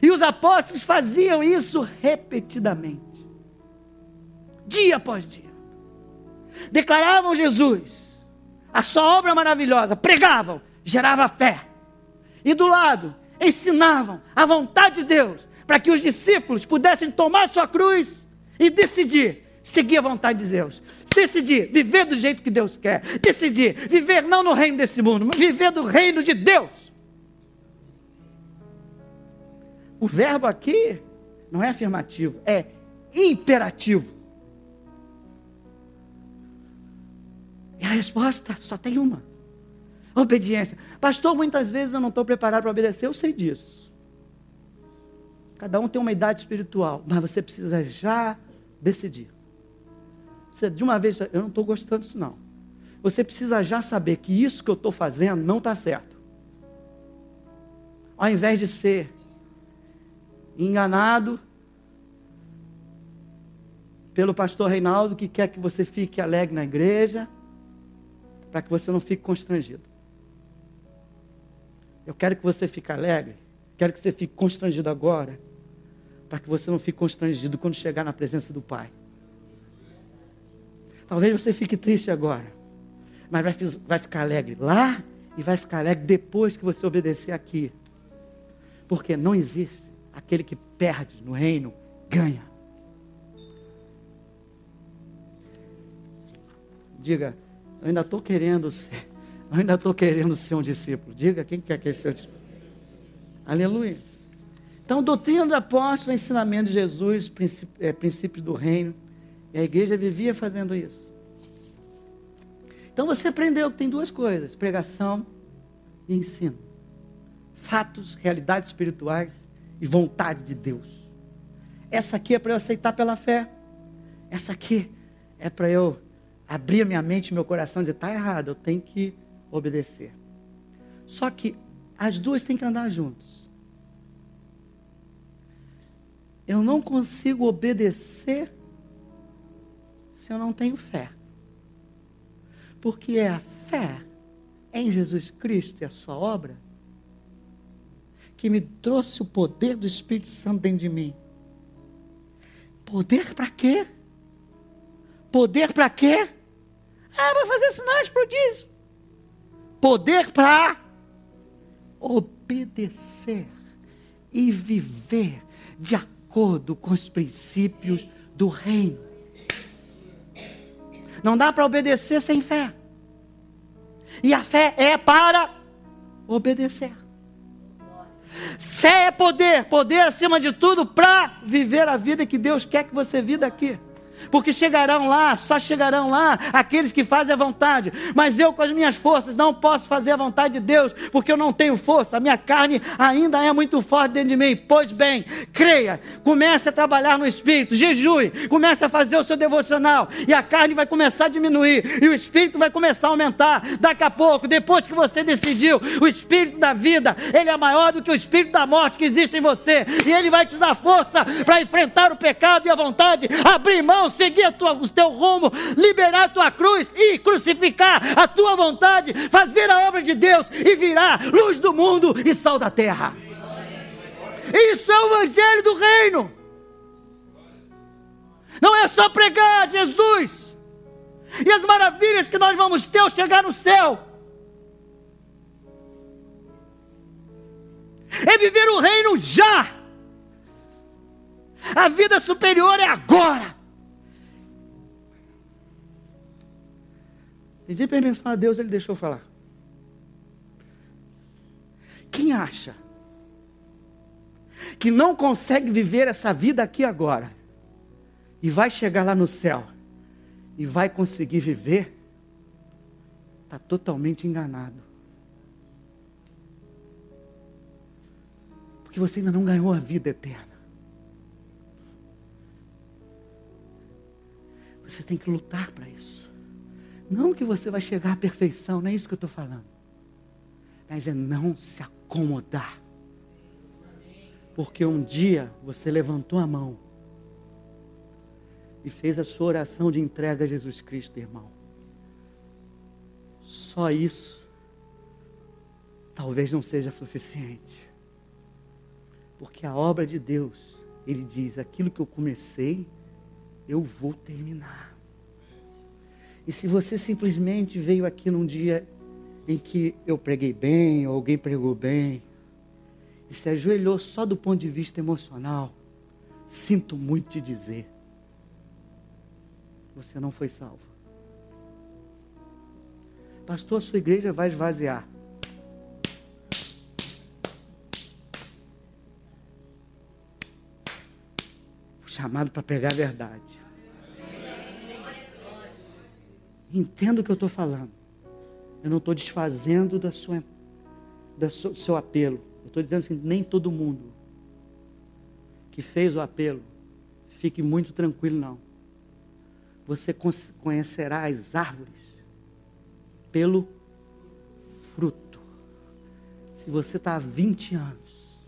E os apóstolos faziam isso repetidamente. Dia após dia. Declaravam Jesus. A sua obra maravilhosa. Pregavam. Gerava fé. E do lado ensinavam a vontade de Deus, para que os discípulos pudessem tomar sua cruz e decidir seguir a vontade de Deus. Decidir viver do jeito que Deus quer. Decidir viver não no reino desse mundo, mas viver do reino de Deus. O verbo aqui não é afirmativo, é imperativo. E a resposta só tem uma. Obediência. Pastor, muitas vezes eu não estou preparado para obedecer, eu sei disso. Cada um tem uma idade espiritual, mas você precisa já decidir. Você, de uma vez, eu não estou gostando disso não. Você precisa já saber que isso que eu estou fazendo não está certo. Ao invés de ser enganado pelo pastor Reinaldo, que quer que você fique alegre na igreja, para que você não fique constrangido. Eu quero que você fique alegre. Quero que você fique constrangido agora. Para que você não fique constrangido quando chegar na presença do Pai. Talvez você fique triste agora, mas vai, vai ficar alegre lá e vai ficar alegre depois que você obedecer aqui. Porque não existe aquele que perde no reino, ganha. Diga, eu ainda estou querendo ser, *laughs* eu ainda estou querendo ser um discípulo. Diga, quem quer que seja discípulo? Aleluia. Então, doutrina do apóstolo, ensinamento de Jesus, princípio, é, princípio do reino. E a igreja vivia fazendo isso. Então você aprendeu que tem duas coisas: pregação e ensino. Fatos, realidades espirituais e vontade de Deus. Essa aqui é para eu aceitar pela fé. Essa aqui é para eu abrir a minha mente meu coração e dizer, está errado, eu tenho que obedecer. Só que as duas têm que andar juntos. Eu não consigo obedecer se eu não tenho fé. Porque é a fé em Jesus Cristo e a sua obra que me trouxe o poder do Espírito Santo dentro de mim. Poder para quê? Poder para quê? Ah, para fazer sinais prodígios. Poder para obedecer e viver de acordo com os princípios do reino. Não dá para obedecer sem fé. E a fé é para obedecer. Fé é poder, poder acima de tudo para viver a vida que Deus quer que você viva aqui porque chegarão lá, só chegarão lá aqueles que fazem a vontade. Mas eu, com as minhas forças, não posso fazer a vontade de Deus, porque eu não tenho força, a minha carne ainda é muito forte dentro de mim. Pois bem, creia, comece a trabalhar no espírito, jejue, comece a fazer o seu devocional, e a carne vai começar a diminuir, e o espírito vai começar a aumentar. Daqui a pouco, depois que você decidiu, o espírito da vida, ele é maior do que o espírito da morte que existe em você, e ele vai te dar força para enfrentar o pecado e a vontade, abrir mão seguir tua, o teu rumo, liberar a tua cruz e crucificar a tua vontade, fazer a obra de Deus e virar luz do mundo e sal da terra. Isso é o evangelho do reino. Não é só pregar Jesus e as maravilhas que nós vamos ter ao chegar no céu. É viver o reino já. A vida superior é agora. Pedi permissão a Deus, ele deixou falar. Quem acha que não consegue viver essa vida aqui agora e vai chegar lá no céu e vai conseguir viver, está totalmente enganado. Porque você ainda não ganhou a vida eterna. Você tem que lutar para isso. Não que você vai chegar à perfeição, não é isso que eu estou falando. Mas é não se acomodar. Porque um dia você levantou a mão e fez a sua oração de entrega a Jesus Cristo, irmão. Só isso talvez não seja suficiente. Porque a obra de Deus, ele diz: aquilo que eu comecei, eu vou terminar. E se você simplesmente veio aqui num dia em que eu preguei bem, ou alguém pregou bem, e se ajoelhou só do ponto de vista emocional, sinto muito te dizer, você não foi salvo. Pastor, a sua igreja vai esvaziar. Chamado para pregar a verdade. Entenda o que eu estou falando. Eu não estou desfazendo da sua, da seu apelo. Eu estou dizendo assim, nem todo mundo que fez o apelo, fique muito tranquilo não. Você conhecerá as árvores pelo fruto. Se você está há 20 anos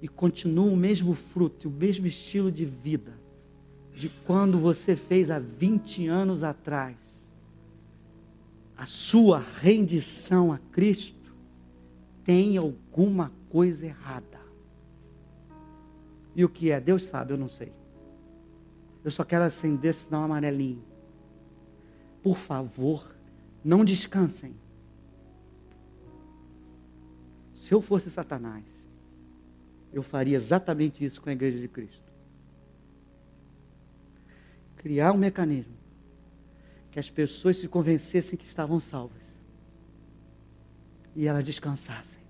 e continua o mesmo fruto, o mesmo estilo de vida, de quando você fez há 20 anos atrás, a sua rendição a Cristo, tem alguma coisa errada. E o que é? Deus sabe, eu não sei. Eu só quero acender sinal amarelinho. por favor, não descansem. Se eu fosse Satanás, eu faria exatamente isso com a igreja de Cristo. Criar um mecanismo que as pessoas se convencessem que estavam salvas e elas descansassem.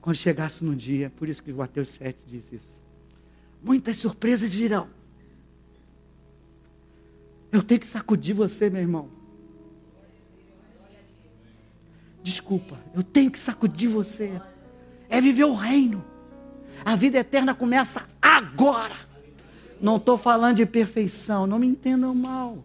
Quando chegasse no dia, por isso que Mateus 7 diz isso. Muitas surpresas virão. Eu tenho que sacudir você, meu irmão. Desculpa, eu tenho que sacudir você. É viver o reino. A vida eterna começa agora. Não estou falando de perfeição, não me entendam mal.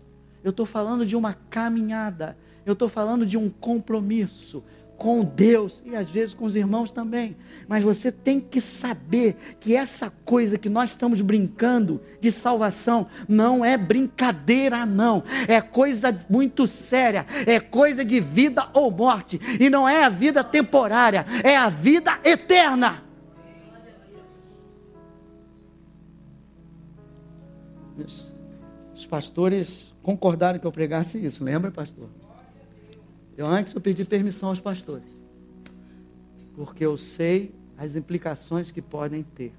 Eu estou falando de uma caminhada. Eu estou falando de um compromisso com Deus e às vezes com os irmãos também. Mas você tem que saber que essa coisa que nós estamos brincando de salvação não é brincadeira, não. É coisa muito séria. É coisa de vida ou morte. E não é a vida temporária, é a vida eterna. Os pastores concordaram que eu pregasse isso, lembra, pastor? Eu antes eu pedi permissão aos pastores. Porque eu sei as implicações que podem ter.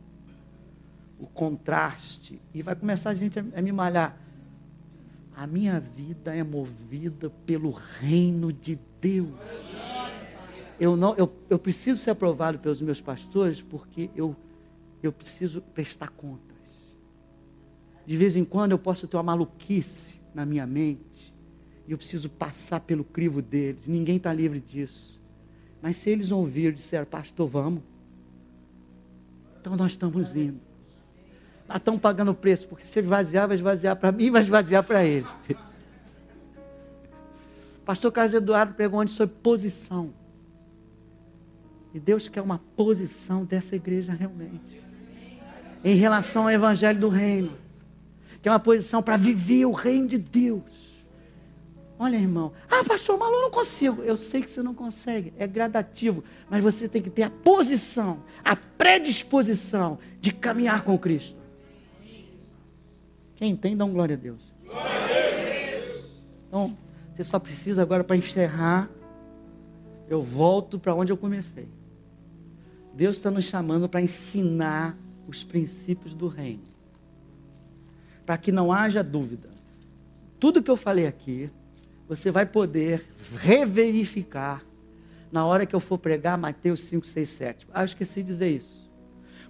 O contraste. E vai começar a gente a, a me malhar. A minha vida é movida pelo reino de Deus. Eu, não, eu, eu preciso ser aprovado pelos meus pastores porque eu, eu preciso prestar contas. De vez em quando eu posso ter uma maluquice na minha mente e eu preciso passar pelo crivo deles. Ninguém está livre disso. Mas se eles ouvirem, disseram, pastor, vamos. Então nós estamos indo. Nós estamos pagando o preço, porque se esvaziar, vai esvaziar para mim, vai esvaziar para eles. *laughs* Pastor Carlos Eduardo pregou onde sobre posição. E Deus quer uma posição dessa igreja realmente. Em relação ao evangelho do reino. É uma posição para viver o reino de Deus. Olha, irmão. Ah, pastor, mas eu não consigo. Eu sei que você não consegue. É gradativo. Mas você tem que ter a posição, a predisposição de caminhar com Cristo. Quem tem, dá um glória a Deus. Então, você só precisa agora para encerrar. Eu volto para onde eu comecei. Deus está nos chamando para ensinar os princípios do reino. Para que não haja dúvida. Tudo que eu falei aqui você vai poder reverificar na hora que eu for pregar Mateus 5, 6, 7. Ah, eu esqueci de dizer isso.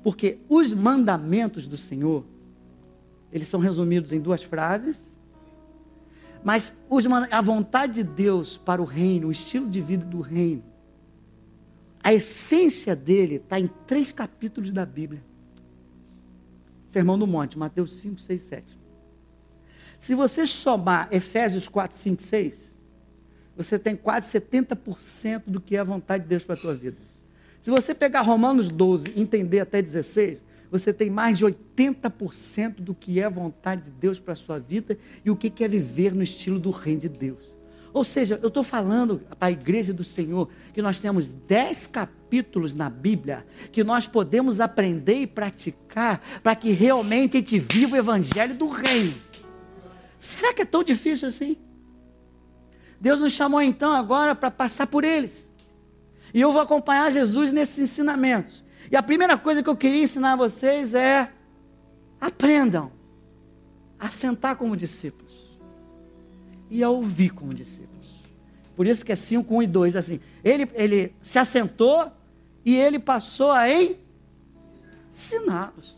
Porque os mandamentos do Senhor, eles são resumidos em duas frases, mas os, a vontade de Deus para o reino, o estilo de vida do reino, a essência dele está em três capítulos da Bíblia. Sermão do Monte, Mateus 5, 6, 7. Se você somar Efésios 4, 5, 6, você tem quase 70% do que é a vontade de Deus para a tua vida. Se você pegar Romanos 12 e entender até 16, você tem mais de 80% do que é a vontade de Deus para a sua vida e o que é viver no estilo do reino de Deus. Ou seja, eu estou falando para a igreja do Senhor que nós temos 10 capítulos na Bíblia que nós podemos aprender e praticar para que realmente a gente viva o evangelho do reino. Será que é tão difícil assim? Deus nos chamou então agora para passar por eles. E eu vou acompanhar Jesus nesses ensinamentos. E a primeira coisa que eu queria ensinar a vocês é: aprendam a sentar como discípulos e a ouvir como discípulos. Por isso que é 5, 1 e 2, assim. Ele, ele se assentou e ele passou a ensiná-los.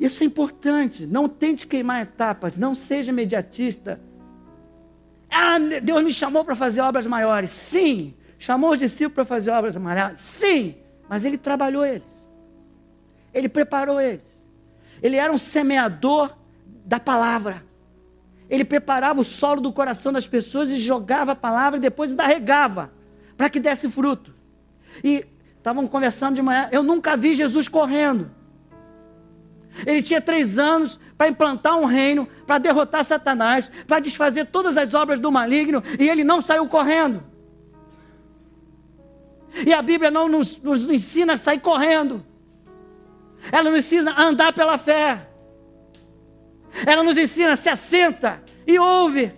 Isso é importante. Não tente queimar etapas. Não seja imediatista. Ah, Deus me chamou para fazer obras maiores. Sim. Chamou os discípulos para fazer obras maiores. Sim. Mas ele trabalhou eles. Ele preparou eles. Ele era um semeador da palavra. Ele preparava o solo do coração das pessoas e jogava a palavra e depois ainda regava para que desse fruto. E estavam conversando de manhã. Eu nunca vi Jesus correndo. Ele tinha três anos para implantar um reino, para derrotar Satanás, para desfazer todas as obras do maligno, e ele não saiu correndo. E a Bíblia não nos, nos ensina a sair correndo, ela nos ensina a andar pela fé. Ela nos ensina, se assenta e ouve.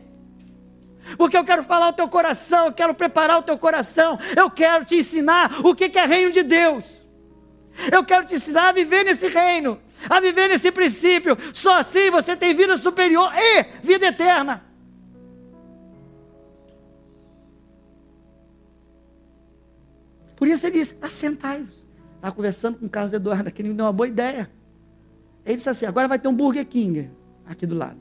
Porque eu quero falar o teu coração, eu quero preparar o teu coração, eu quero te ensinar o que é reino de Deus. Eu quero te ensinar a viver nesse reino, a viver nesse princípio. Só assim você tem vida superior e vida eterna. Por isso ele disse: assentai-vos. Estava conversando com o Carlos Eduardo aqui, ele me deu uma boa ideia. Ele disse assim: agora vai ter um Burger King aqui do lado.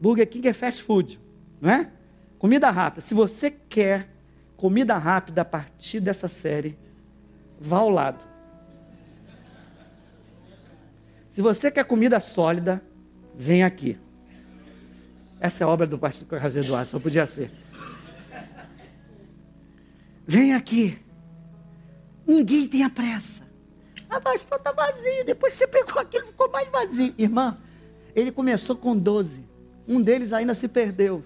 Burger King é fast food, não é? Comida rápida. Se você quer comida rápida a partir dessa série, vá ao lado. Se você quer comida sólida, vem aqui. Essa é obra do pastor Carlos Eduardo, só podia ser. Vem aqui. Ninguém tem a pressa. Ah, pastor, está vazio. Depois você pegou aquilo, ficou mais vazio. Irmã, ele começou com 12. Um deles ainda se perdeu.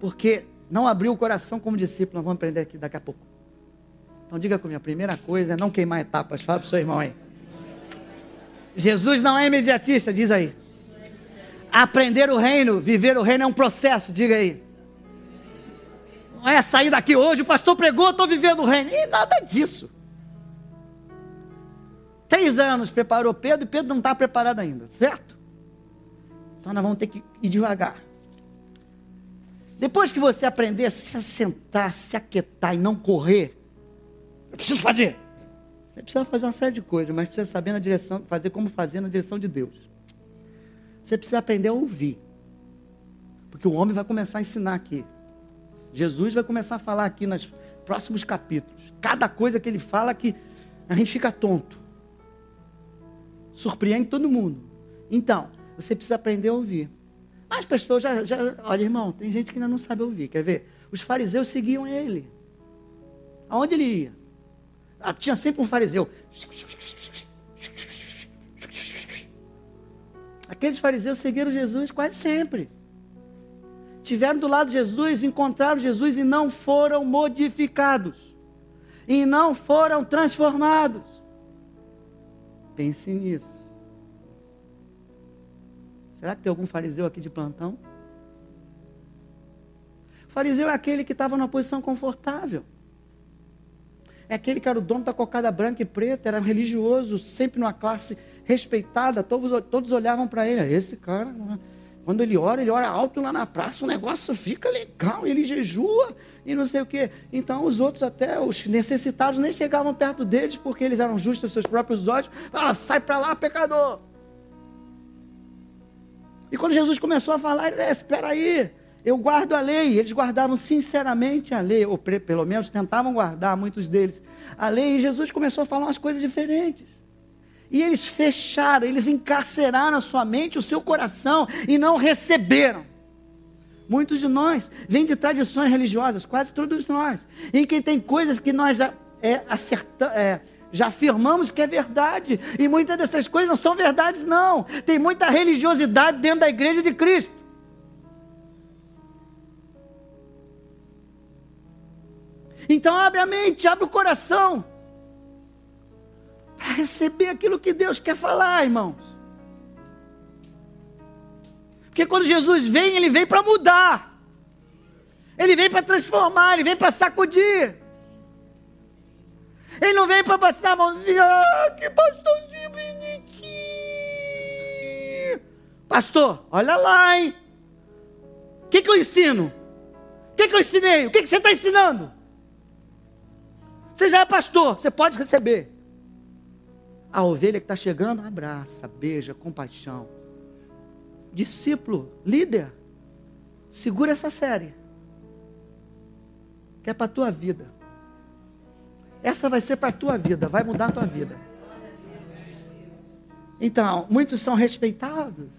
Porque não abriu o coração como discípulo. Nós vamos aprender aqui daqui a pouco. Então diga comigo, a primeira coisa é não queimar etapas. Fala para o seu irmão aí. Jesus não é imediatista, diz aí. Aprender o reino, viver o reino é um processo, diga aí. Não é sair daqui hoje, o pastor pregou, estou vivendo o reino. E nada disso. Três anos preparou Pedro e Pedro não está preparado ainda, certo? Então nós vamos ter que ir devagar. Depois que você aprender a se assentar, se aquietar e não correr, eu preciso fazer. Você precisa fazer uma série de coisas, mas precisa saber na direção, fazer como fazer na direção de Deus. Você precisa aprender a ouvir. Porque o homem vai começar a ensinar aqui. Jesus vai começar a falar aqui nos próximos capítulos. Cada coisa que ele fala que a gente fica tonto. Surpreende todo mundo. Então, você precisa aprender a ouvir. As pessoas já, já. Olha, irmão, tem gente que ainda não sabe ouvir. Quer ver? Os fariseus seguiam ele. Aonde ele ia? Ah, tinha sempre um fariseu. Aqueles fariseus seguiram Jesus quase sempre. Tiveram do lado de Jesus, encontraram Jesus e não foram modificados. E não foram transformados. Pense nisso. Será que tem algum fariseu aqui de plantão? Fariseu é aquele que estava numa posição confortável. É aquele que era o dono da cocada branca e preta, era religioso, sempre numa classe respeitada, todos, todos olhavam para ele. Esse cara, quando ele ora, ele ora alto lá na praça, o negócio fica legal, ele jejua e não sei o quê. Então os outros, até os necessitados, nem chegavam perto deles, porque eles eram justos aos seus próprios olhos. Falavam, sai para lá, pecador. E quando Jesus começou a falar, ele, é, espera aí, eu guardo a lei. Eles guardavam sinceramente a lei, ou pelo menos tentavam guardar, muitos deles, a lei. E Jesus começou a falar umas coisas diferentes. E eles fecharam, eles encarceraram a sua mente, o seu coração, e não receberam. Muitos de nós vêm de tradições religiosas, quase todos nós, em que tem coisas que nós é, acertamos. É, já afirmamos que é verdade. E muitas dessas coisas não são verdades, não. Tem muita religiosidade dentro da igreja de Cristo. Então abre a mente, abre o coração. Para receber aquilo que Deus quer falar, irmãos. Porque quando Jesus vem, ele vem para mudar. Ele vem para transformar, ele vem para sacudir. Ele não vem para passar a mãozinha, ah, que pastorzinho bonitinho. Pastor, olha lá, hein? O que, que eu ensino? O que, que eu ensinei? O que, que você está ensinando? Você já é pastor, você pode receber. A ovelha que está chegando, abraça, beija, compaixão. Discípulo, líder, segura essa série. Que é para a tua vida. Essa vai ser para a tua vida, vai mudar a tua vida. Então, muitos são respeitados.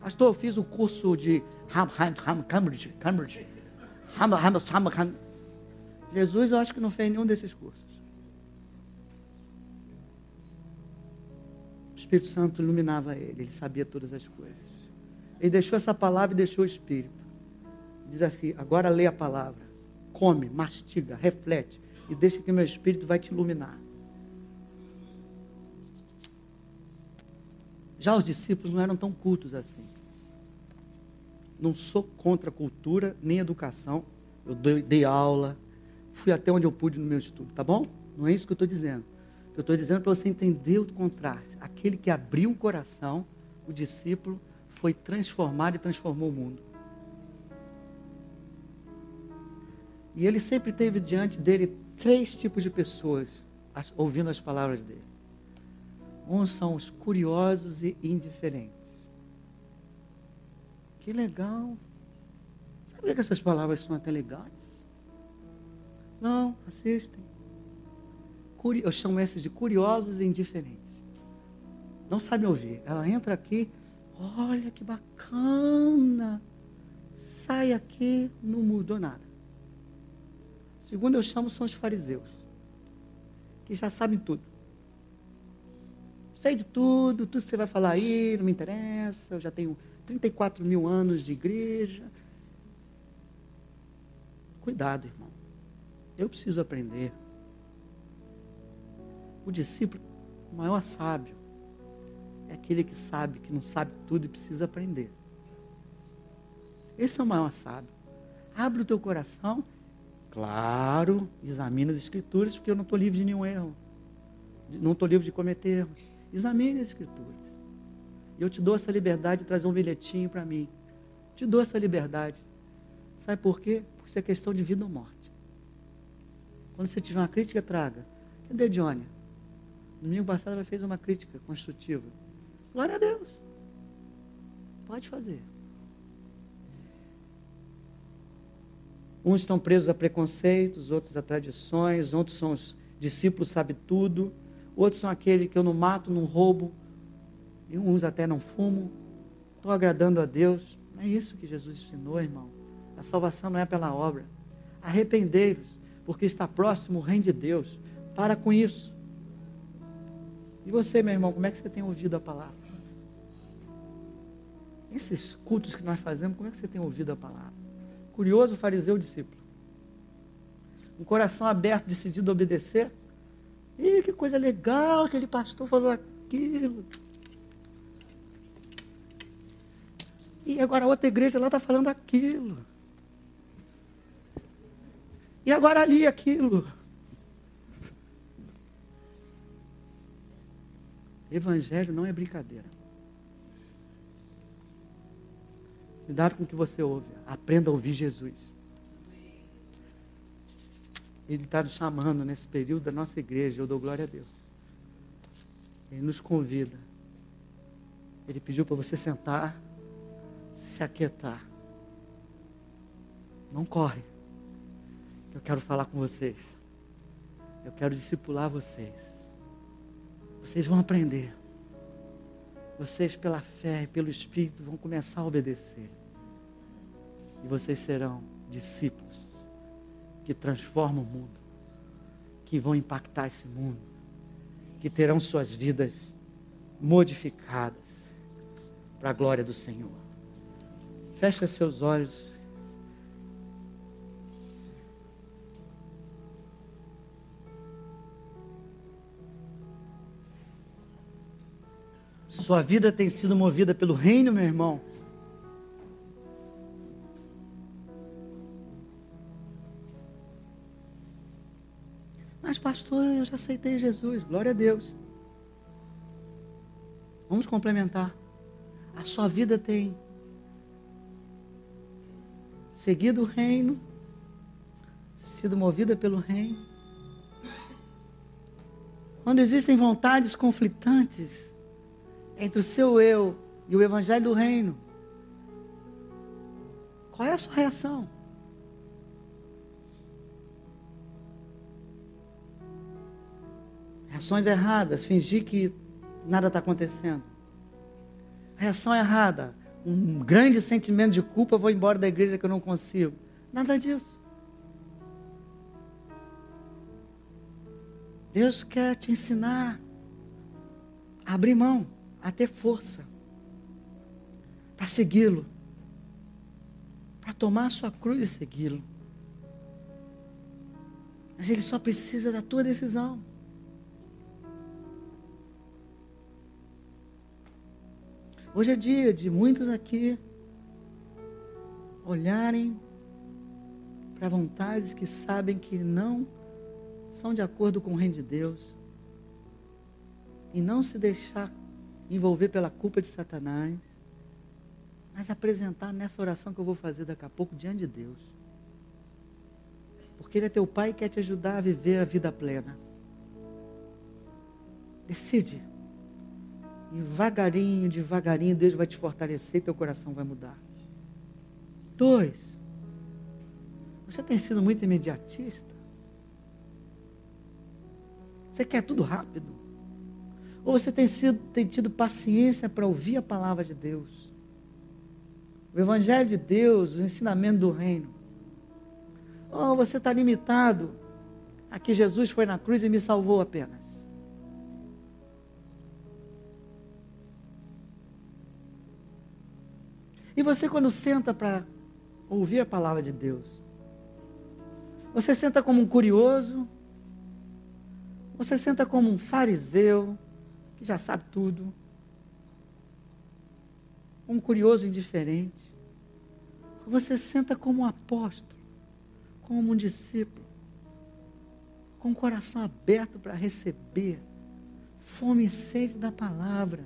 Pastor, eu fiz o curso de Cambridge. Cambridge. Jesus, eu acho que não fez nenhum desses cursos. O Espírito Santo iluminava ele, ele sabia todas as coisas. Ele deixou essa palavra e deixou o Espírito. Diz assim: agora lê a palavra, come, mastiga, reflete e deixa que meu Espírito vai te iluminar. Já os discípulos não eram tão cultos assim. Não sou contra cultura nem educação. Eu dei, dei aula, fui até onde eu pude no meu estudo, tá bom? Não é isso que eu estou dizendo. Eu estou dizendo para você entender o contraste. Aquele que abriu o coração, o discípulo, foi transformado e transformou o mundo. E ele sempre teve diante dele três tipos de pessoas ouvindo as palavras dele. Uns são os curiosos e indiferentes. Que legal. Sabia que essas palavras são até legais? Não, assistem. Eu chamo esses de curiosos e indiferentes. Não sabem ouvir. Ela entra aqui, olha que bacana. Sai aqui, não mudou nada. Segundo eu chamo são os fariseus, que já sabem tudo. Sei de tudo, tudo que você vai falar aí, não me interessa, eu já tenho 34 mil anos de igreja. Cuidado, irmão. Eu preciso aprender. O discípulo, o maior sábio, é aquele que sabe, que não sabe tudo e precisa aprender. Esse é o maior sábio. Abre o teu coração, claro, examina as escrituras, porque eu não estou livre de nenhum erro. Não estou livre de cometer erros. Examine as escrituras. Eu te dou essa liberdade de trazer um bilhetinho para mim. Te dou essa liberdade. Sabe por quê? Porque isso é questão de vida ou morte. Quando você tiver uma crítica, traga. Cadê Johnny? No domingo passado ela fez uma crítica construtiva. Glória a Deus. Pode fazer. Uns estão presos a preconceitos, outros a tradições, outros são os discípulos sabe tudo, outros são aqueles que eu não mato, não roubo, e uns até não fumo. Estou agradando a Deus. Não é isso que Jesus ensinou, irmão. A salvação não é pela obra. Arrependei-vos porque está próximo o reino de Deus. Para com isso. E você, meu irmão, como é que você tem ouvido a palavra? Esses cultos que nós fazemos, como é que você tem ouvido a palavra? Curioso, fariseu, discípulo. Um coração aberto, decidido a obedecer. Ih, que coisa legal, aquele pastor falou aquilo. E agora a outra igreja lá está falando aquilo. E agora ali aquilo. Evangelho não é brincadeira. Cuidado com o que você ouve. Aprenda a ouvir Jesus. Ele está nos chamando nesse período da nossa igreja. Eu dou glória a Deus. Ele nos convida. Ele pediu para você sentar, se aquietar. Não corre. Eu quero falar com vocês. Eu quero discipular vocês. Vocês vão aprender. Vocês, pela fé e pelo Espírito, vão começar a obedecer. E vocês serão discípulos que transformam o mundo, que vão impactar esse mundo, que terão suas vidas modificadas para a glória do Senhor. Feche seus olhos. Sua vida tem sido movida pelo reino, meu irmão. Mas, pastor, eu já aceitei Jesus. Glória a Deus. Vamos complementar. A sua vida tem seguido o reino, sido movida pelo reino. Quando existem vontades conflitantes, entre o seu eu e o evangelho do reino, qual é a sua reação? Reações erradas, fingir que nada está acontecendo. Reação errada, um grande sentimento de culpa, vou embora da igreja que eu não consigo. Nada disso. Deus quer te ensinar a abrir mão a ter força para segui-lo, para tomar a sua cruz e segui-lo. Mas ele só precisa da tua decisão. Hoje é dia de muitos aqui olharem para vontades que sabem que não são de acordo com o reino de Deus e não se deixar envolver pela culpa de Satanás, mas apresentar nessa oração que eu vou fazer daqui a pouco diante de Deus. Porque Ele é teu Pai e quer te ajudar a viver a vida plena. Decide. Devagarinho, devagarinho, Deus vai te fortalecer e teu coração vai mudar. Dois. Você tem sido muito imediatista? Você quer tudo rápido? Ou você tem, sido, tem tido paciência para ouvir a palavra de Deus? O Evangelho de Deus, o ensinamento do reino. Ou você está limitado a que Jesus foi na cruz e me salvou apenas? E você, quando senta para ouvir a palavra de Deus, você senta como um curioso? Você senta como um fariseu que já sabe tudo? Um curioso indiferente? Você senta como um apóstolo, como um discípulo, com o coração aberto para receber, fome e sede da palavra,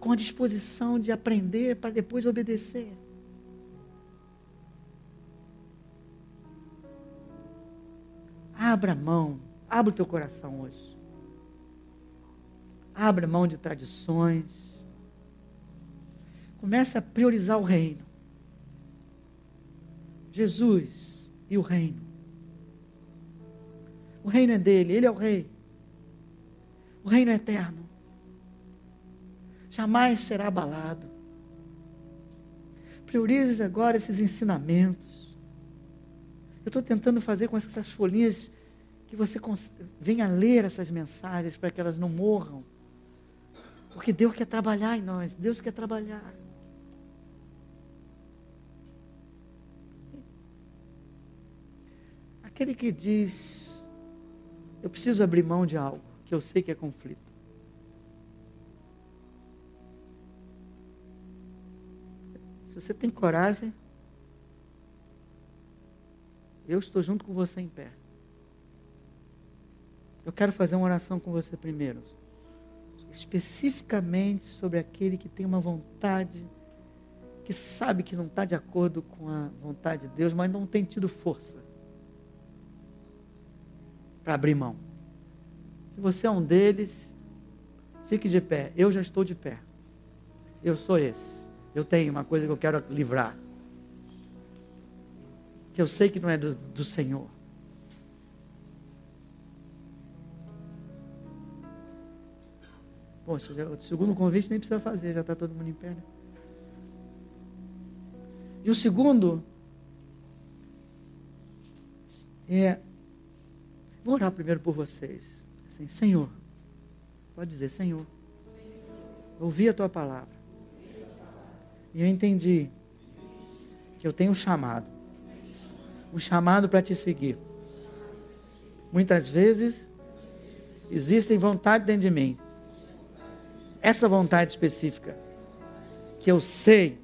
com a disposição de aprender para depois obedecer. Abra mão, abra o teu coração hoje. Abra mão de tradições. Comece a priorizar o reino. Jesus e o reino. O reino é dele, ele é o rei. O reino é eterno. Jamais será abalado. Priorize agora esses ensinamentos. Eu estou tentando fazer com essas folhinhas que você venha ler essas mensagens para que elas não morram. Porque Deus quer trabalhar em nós, Deus quer trabalhar. Aquele que diz, eu preciso abrir mão de algo que eu sei que é conflito. Se você tem coragem, eu estou junto com você em pé. Eu quero fazer uma oração com você primeiro. Especificamente sobre aquele que tem uma vontade, que sabe que não está de acordo com a vontade de Deus, mas não tem tido força para abrir mão. Se você é um deles, fique de pé. Eu já estou de pé. Eu sou esse. Eu tenho uma coisa que eu quero livrar que eu sei que não é do, do Senhor. Poxa, o segundo convite nem precisa fazer, já está todo mundo em pé. Né? E o segundo é. Vou orar primeiro por vocês. Assim, Senhor, pode dizer, Senhor, ouvi a tua palavra. E eu entendi que eu tenho um chamado um chamado para te seguir. Muitas vezes existem vontades dentro de mim. Essa vontade específica que eu sei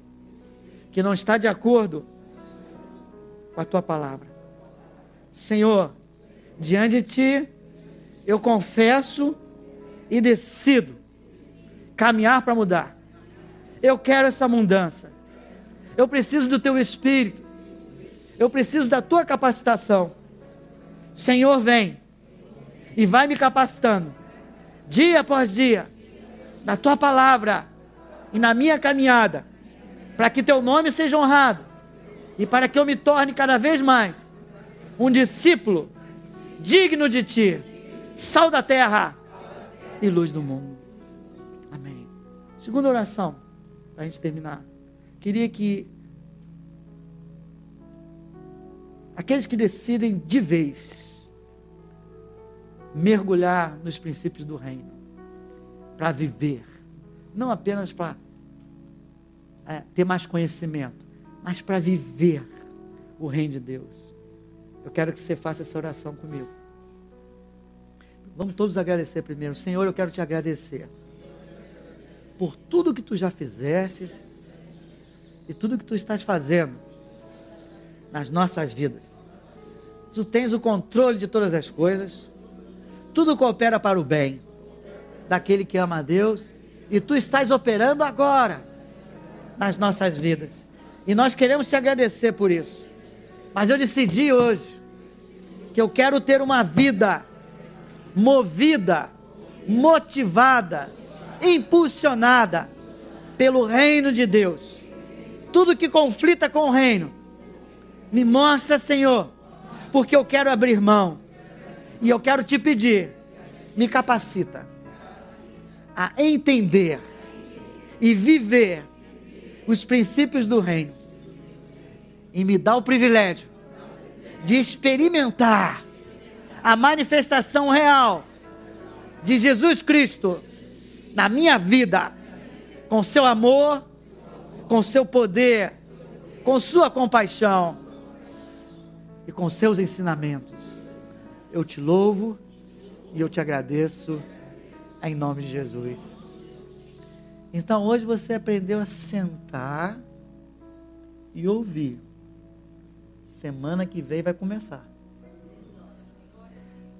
que não está de acordo com a tua palavra. Senhor, diante de ti eu confesso e decido caminhar para mudar. Eu quero essa mudança. Eu preciso do teu espírito. Eu preciso da tua capacitação. Senhor, vem e vai me capacitando, dia após dia, na tua palavra e na minha caminhada, para que teu nome seja honrado e para que eu me torne cada vez mais um discípulo digno de ti, sal da terra e luz do mundo. Amém. Segunda oração, para a gente terminar. Queria que Aqueles que decidem de vez mergulhar nos princípios do reino, para viver, não apenas para é, ter mais conhecimento, mas para viver o reino de Deus. Eu quero que você faça essa oração comigo. Vamos todos agradecer primeiro. Senhor, eu quero te agradecer por tudo que tu já fizeste e tudo que tu estás fazendo nas nossas vidas. Tu tens o controle de todas as coisas, tudo coopera para o bem daquele que ama a Deus e tu estás operando agora nas nossas vidas. E nós queremos te agradecer por isso. Mas eu decidi hoje que eu quero ter uma vida movida, motivada, impulsionada pelo reino de Deus. Tudo que conflita com o reino, me mostra, Senhor, porque eu quero abrir mão. E eu quero te pedir, me capacita a entender e viver os princípios do reino. E me dá o privilégio de experimentar a manifestação real de Jesus Cristo na minha vida, com seu amor, com seu poder, com sua compaixão e com seus ensinamentos. Eu te louvo e eu te agradeço em nome de Jesus. Então hoje você aprendeu a sentar e ouvir. Semana que vem vai começar.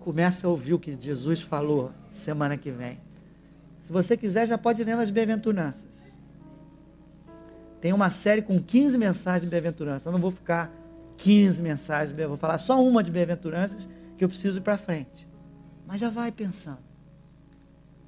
Comece a ouvir o que Jesus falou semana que vem. Se você quiser, já pode ler nas bem-aventuranças. Tem uma série com 15 mensagens de bem-aventuranças. Eu não vou ficar 15 mensagens, eu vou falar só uma de bem-aventuranças que eu preciso ir para frente. Mas já vai pensando.